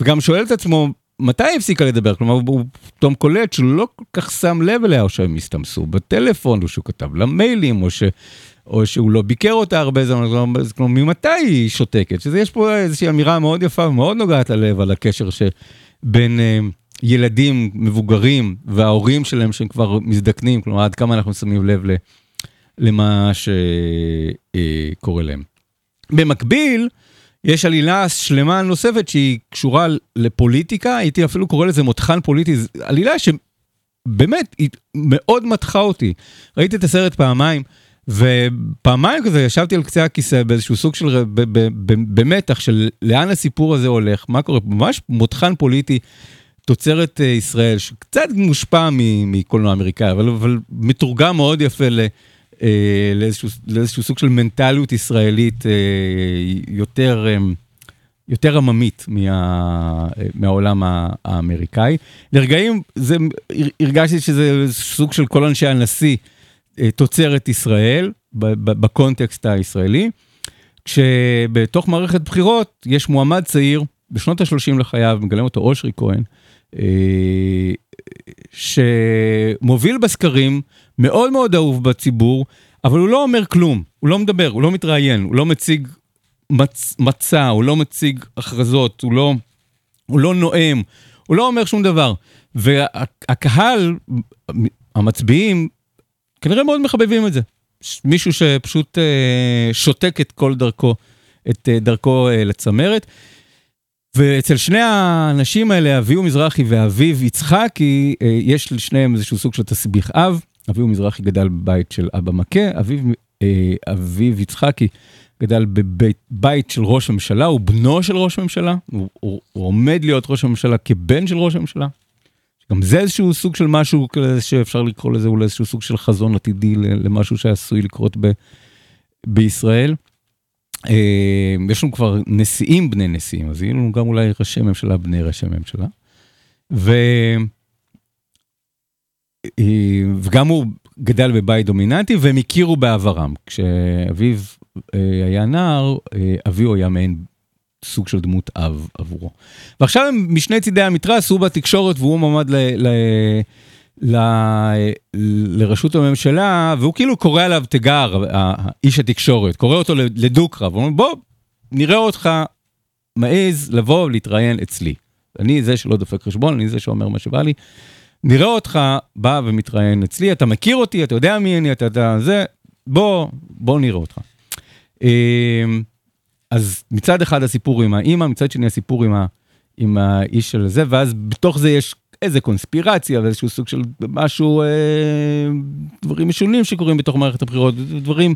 וגם שואל את עצמו, מתי היא הפסיקה לדבר? כלומר, הוא פתאום קולט שהוא לא כל כך שם לב אליה, או שהם הסתמסו בטלפון, או שהוא כתב לה מיילים, או, ש... או שהוא לא ביקר אותה הרבה זמן, כלומר, ממתי היא שותקת? שזה יש פה איזושהי אמירה מאוד יפה ומאוד נוגעת ללב על הקשר שבין אה, ילדים מבוגרים וההורים שלהם שהם כבר מזדקנים, כלומר, עד כמה אנחנו שמים לב ל... למה שקורה להם. במקביל, יש עלילה שלמה נוספת שהיא קשורה לפוליטיקה, הייתי אפילו קורא לזה מותחן פוליטי, עלילה שבאמת היא מאוד מתחה אותי. ראיתי את הסרט פעמיים, ופעמיים כזה ישבתי על קצה הכיסא באיזשהו סוג של, במתח של לאן הסיפור הזה הולך, מה קורה, ממש מותחן פוליטי. תוצרת אה, ישראל, שקצת מושפע מקולנוע אמריקאי, אבל, אבל מתורגם מאוד יפה לאיזשהו, לאיזשהו סוג של מנטליות ישראלית אה, יותר, אה, יותר עממית מה, מהעולם האמריקאי. לרגעים זה, הרגשתי שזה סוג של כל אנשי הנשיא תוצרת ישראל, בקונטקסט הישראלי, כשבתוך מערכת בחירות יש מועמד צעיר בשנות ה-30 לחייו, מגלם אותו אושרי כהן, שמוביל בסקרים, מאוד מאוד אהוב בציבור, אבל הוא לא אומר כלום, הוא לא מדבר, הוא לא מתראיין, הוא לא מציג מצ, מצע, הוא לא מציג הכרזות, הוא לא, הוא לא נואם, הוא לא אומר שום דבר. והקהל, המצביעים, כנראה מאוד מחבבים את זה. מישהו שפשוט אה, שותק את כל דרכו, את אה, דרכו אה, לצמרת. ואצל שני האנשים האלה, אביהו מזרחי ואביו יצחקי, אה, יש לשניהם איזשהו סוג של תסביך אב. אביהו מזרחי גדל בבית של אבא מכה, אביו, אה, אביו יצחקי גדל בבית של ראש ממשלה, הוא בנו של ראש ממשלה, הוא, הוא, הוא עומד להיות ראש הממשלה כבן של ראש הממשלה. גם זה איזשהו סוג של משהו שאפשר לקרוא לזה אולי איזשהו סוג של חזון עתידי למשהו שעשוי לקרות ב, בישראל. אה, יש לנו כבר נשיאים בני נשיאים, אז יהיו לנו גם אולי ראשי ממשלה בני ראשי ממשלה. ו... אה, וגם הוא גדל בבית דומיננטי והם הכירו בעברם. כשאביו אה, היה נער, אביו היה מעין סוג של דמות אב עבורו. ועכשיו הם משני צידי המתרס, הוא בתקשורת והוא מועמד. לראשות הממשלה, והוא כאילו קורא עליו תיגר, איש התקשורת, קורא אותו לדו-קרב, הוא אומר, בוא, נראה אותך מעז לבוא להתראיין אצלי. אני זה שלא דופק חשבון, אני זה שאומר מה שבא לי. נראה אותך בא ומתראיין אצלי, אתה מכיר אותי, אתה יודע מי אני, אתה יודע זה, בוא, בוא נראה אותך. אמ, אז מצד אחד הסיפור עם האימא, מצד שני הסיפור עם, ה, עם האיש של זה, ואז בתוך זה יש איזה קונספירציה ואיזשהו סוג של משהו, אה, דברים משונים שקורים בתוך מערכת הבחירות, דברים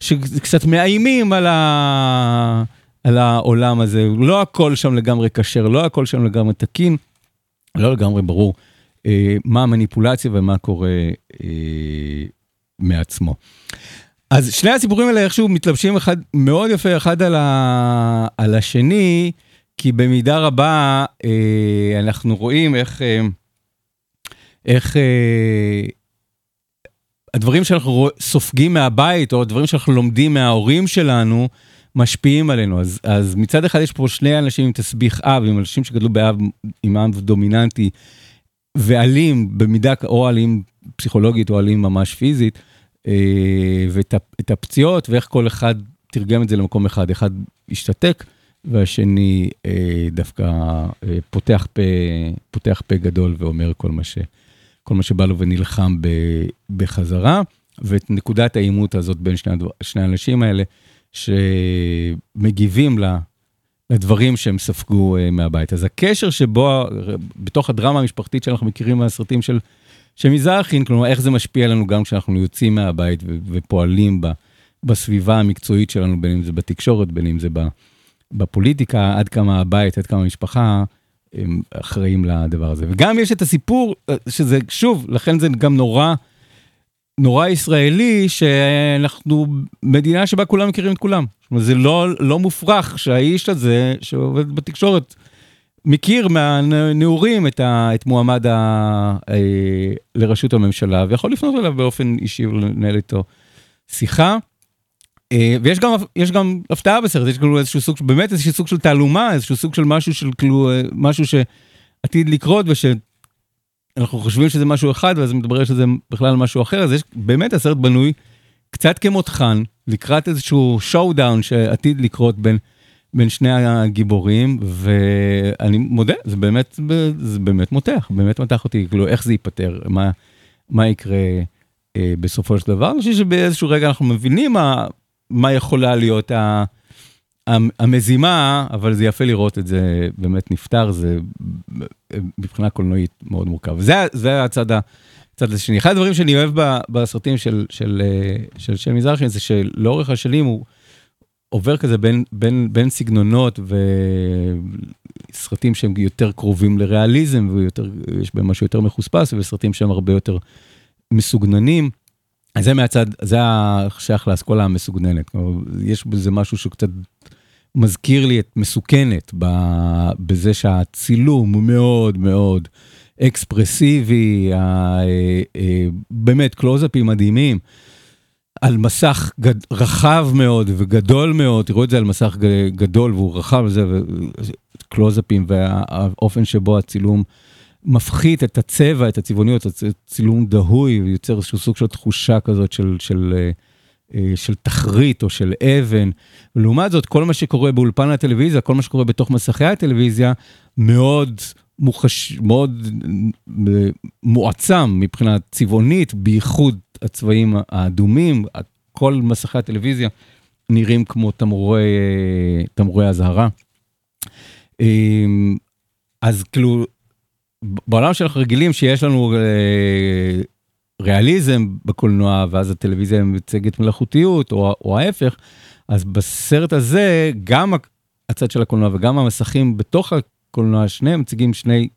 שקצת מאיימים על, ה, על העולם הזה. לא הכל שם לגמרי כשר, לא הכל שם לגמרי תקין, לא לגמרי ברור מה המניפולציה ומה קורה אה, מעצמו. אז שני הסיפורים האלה איכשהו מתלבשים אחד מאוד יפה אחד על, ה, על השני. כי במידה רבה אה, אנחנו רואים איך, אה, איך אה, הדברים שאנחנו סופגים מהבית, או הדברים שאנחנו לומדים מההורים שלנו, משפיעים עלינו. אז, אז מצד אחד יש פה שני אנשים עם תסביך אב, עם אנשים שגדלו באב, עם אב דומיננטי, ואלים במידה, או אלים פסיכולוגית או אלים ממש פיזית, אה, ואת הפציעות ואיך כל אחד תרגם את זה למקום אחד, אחד השתתק, והשני אה, דווקא אה, פותח פה, פותח פה גדול ואומר כל מה, ש, כל מה שבא לו ונלחם בחזרה, ואת נקודת העימות הזאת בין שני, שני האנשים האלה, שמגיבים לה, לדברים שהם ספגו אה, מהבית. אז הקשר שבו, בתוך הדרמה המשפחתית שאנחנו מכירים מהסרטים של, של מזרחין, כלומר, איך זה משפיע עלינו גם כשאנחנו יוצאים מהבית ופועלים ב, בסביבה המקצועית שלנו, בין אם זה בתקשורת, בין אם זה בפוליטיקה, עד כמה הבית, עד כמה המשפחה, הם אחראים לדבר הזה. וגם יש את הסיפור, אה, שזה, שוב, לכן זה גם נורא, נורא ישראלי, שאנחנו מדינה שבה כולם מכירים את כולם. זה לא, לא מופרך שהאיש הזה, שעובד בתקשורת, מכיר מהנעורים את, את מועמד ה, אה, לראשות הממשלה, ויכול לפנות אליו באופן אישי ולנהל איתו שיחה. אה, ויש גם, יש גם הפתעה בסרט, יש כאילו איזשהו סוג, באמת איזשהו סוג של תעלומה, איזשהו סוג של משהו של כאילו, אה, משהו שעתיד לקרות ושאנחנו חושבים שזה משהו אחד, ואז מתברר שזה בכלל משהו אחר, אז יש, באמת הסרט בנוי קצת כמותחן, לקראת איזשהו שואו דאון שעתיד לקרות בין, בין שני הגיבורים, ואני מודה, זה באמת, זה באמת מותח, באמת מתח אותי, כאילו איך זה ייפתר, מה, מה יקרה אה, בסופו של דבר. אני חושב שבאיזשהו רגע אנחנו מבינים מה, מה יכולה להיות ה, המזימה, אבל זה יפה לראות את זה באמת נפתר, זה מבחינה קולנועית מאוד מורכב. זה, זה הצד. הצד השני. אחד הדברים שאני אוהב בסרטים של, של, של של מזרחי זה שלאורך השנים הוא עובר כזה בין, בין, בין סגנונות וסרטים שהם יותר קרובים לריאליזם ויש בהם משהו יותר מחוספס וסרטים שהם הרבה יותר מסוגננים. אז זה מהצד, זה השייך לאסכולה המסוגננת. יש בזה משהו שקצת מזכיר לי את מסוכנת בזה שהצילום הוא מאוד מאוד אקספרסיבי, אה, אה, באמת קלוזאפים מדהימים. על מסך גד, רחב מאוד וגדול מאוד, תראו את זה על מסך גדול והוא רחב וזה, קלוזאפים והאופן שבו הצילום מפחית את הצבע, את הצבעוניות, צילום דהוי, ויוצר איזשהו סוג של תחושה כזאת של, של, של, של תחרית או של אבן. ולעומת זאת, כל מה שקורה באולפן הטלוויזיה, כל מה שקורה בתוך מסכי הטלוויזיה, מאוד מוחש... מאוד מועצם מבחינה צבעונית, בייחוד הצבעים האדומים, כל מסכי הטלוויזיה נראים כמו תמרורי, תמרורי אזהרה. אז כאילו, בעולם שאנחנו רגילים שיש לנו אה, ריאליזם בקולנוע, ואז הטלוויזיה מצגת מלאכותיות, או, או ההפך, אז בסרט הזה, גם הצד של הקולנוע וגם המסכים בתוך הקולנוע, שניהם מציגים שני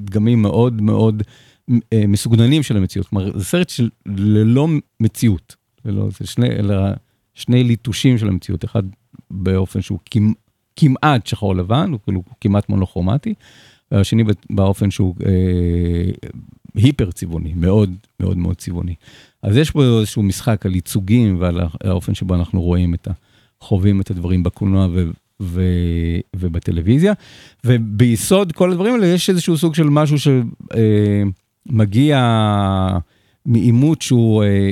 דגמים מאוד מאוד אה, מסוגננים של המציאות. כלומר, זה סרט של ללא מציאות, ללא, זה שני, אלא שני ליטושים של המציאות, אחד באופן שהוא כמעט שחור לבן, הוא כאילו כמעט מונוכרומטי, והשני באופן שהוא אה, היפר צבעוני, מאוד מאוד מאוד צבעוני. אז יש פה איזשהו משחק על ייצוגים ועל האופן שבו אנחנו רואים את ה... חווים את הדברים בקולנוע ו, ו, ובטלוויזיה. וביסוד כל הדברים האלה יש איזשהו סוג של משהו שמגיע אה, מעימות שהוא אה,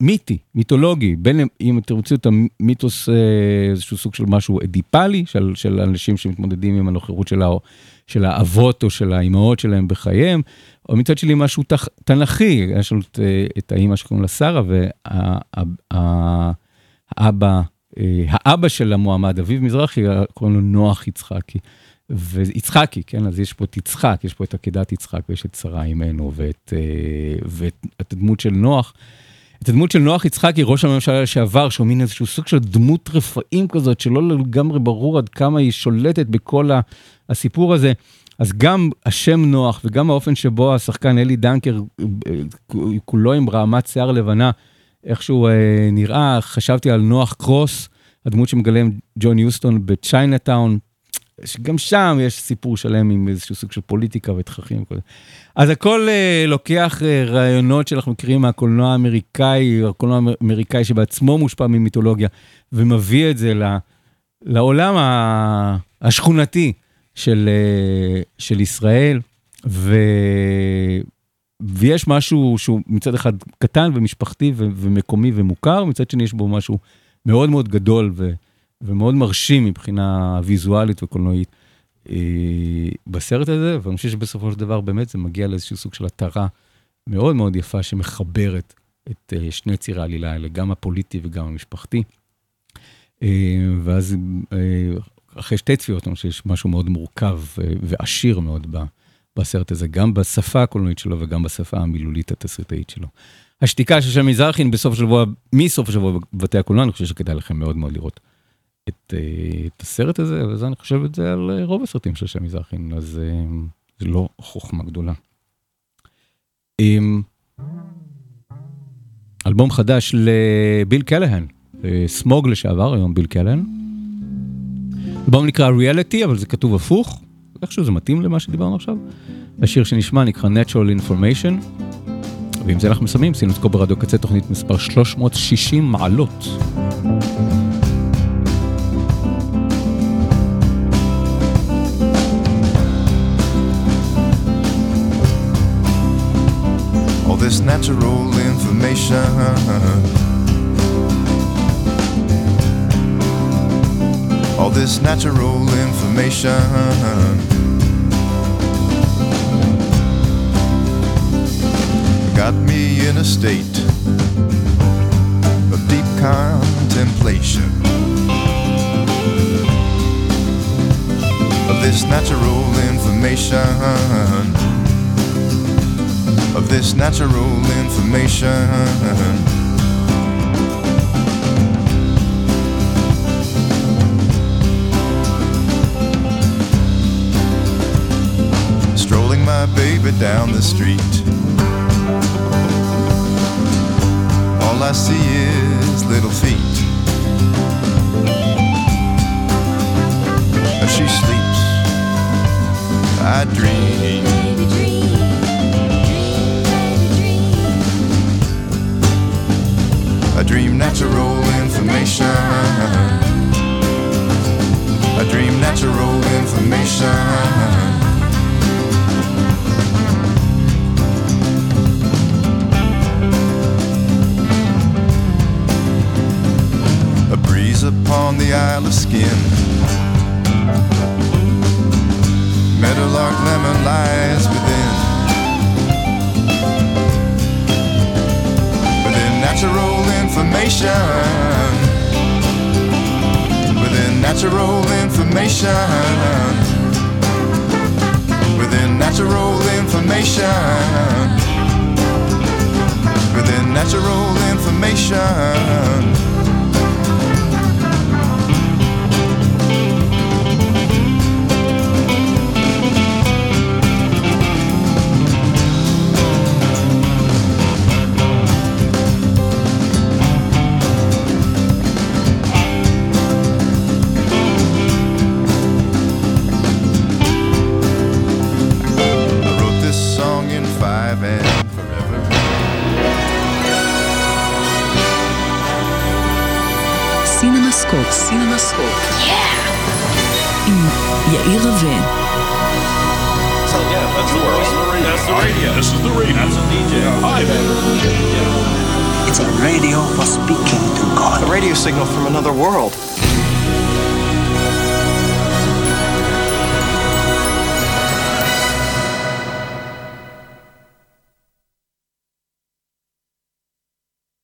מיתי, מיתולוגי, בין אם אתם רוצים את המיתוס, אה, איזשהו סוג של משהו אדיפלי, של, של אנשים שמתמודדים עם הנוכחות של, של האבות או של האימהות שלהם בחייהם, או מצד שלי משהו תח, תנכי, יש לנו את, את האימא שקוראים לה שרה, והאבא, האבא של המועמד, אביב מזרחי, קוראים לו נוח יצחקי. ויצחקי, כן, אז יש פה את יצחק, יש פה את עקדת יצחק ויש את שרה אימנו ואת, ואת הדמות של נוח. את הדמות של נוח יצחקי, ראש הממשלה לשעבר, שהוא מין איזשהו סוג של דמות רפאים כזאת, שלא לגמרי ברור עד כמה היא שולטת בכל הסיפור הזה. אז גם השם נוח וגם האופן שבו השחקן אלי דנקר, כולו עם רעמת שיער לבנה, איכשהו אה, נראה, חשבתי על נוח קרוס, הדמות שמגלם ג'ון יוסטון בצ'יינאטאון, שגם שם יש סיפור שלם עם איזשהו סוג של פוליטיקה ותככים וכל זה. אז הכל אה, לוקח אה, רעיונות שאנחנו מכירים מהקולנוע האמריקאי, הקולנוע האמריקאי שבעצמו מושפע ממיתולוגיה, ומביא את זה ל, לעולם השכונתי של, אה, של ישראל, ו, ויש משהו שהוא מצד אחד קטן ומשפחתי ו, ומקומי ומוכר, מצד שני יש בו משהו מאוד מאוד גדול ו, ומאוד מרשים מבחינה ויזואלית וקולנועית אה, בסרט הזה, ואני חושב שבסופו של דבר באמת זה מגיע לאיזשהו סוג של התרה מאוד מאוד יפה שמחברת את אה, שני צירי העלילה האלה, גם הפוליטי וגם המשפחתי. אה, ואז אה, אחרי שתי צפיות, אני חושב שיש משהו מאוד מורכב אה, ועשיר מאוד ב- בסרט הזה, גם בשפה הקולנועית שלו וגם בשפה המילולית התסריטאית שלו. השתיקה של שם מזרחין בסוף השבוע, מסוף השבוע בבתי הקולנוע, אני חושב שכדאי לכם מאוד מאוד לראות את, אה, את הסרט הזה, וזה אני חושב את זה על אה, רוב הסרטים של שם מזרחין, אז אה, זה לא חוכמה גדולה. עם אלבום חדש לביל קלהן, סמוג לשעבר, היום ביל קלהן. אלבום נקרא ריאליטי, אבל זה כתוב הפוך, איכשהו זה מתאים למה שדיברנו עכשיו. השיר שנשמע נקרא Natural Information, ועם זה אנחנו מסיימים, סינוס ברדיו קצה תוכנית מספר 360 מעלות. All this natural information. All this natural information. Got me in a state of deep contemplation of this natural information this natural information. Strolling my baby down the street. All I see is little feet. As she sleeps, I dream. The of Skin. Meadowlark lemon lies within. Within natural information. Within natural information. Within natural information. Within natural information. The radio. This is the radio. That's a DJ. Hi man. It's a radio for speaking to God. A radio signal from another world.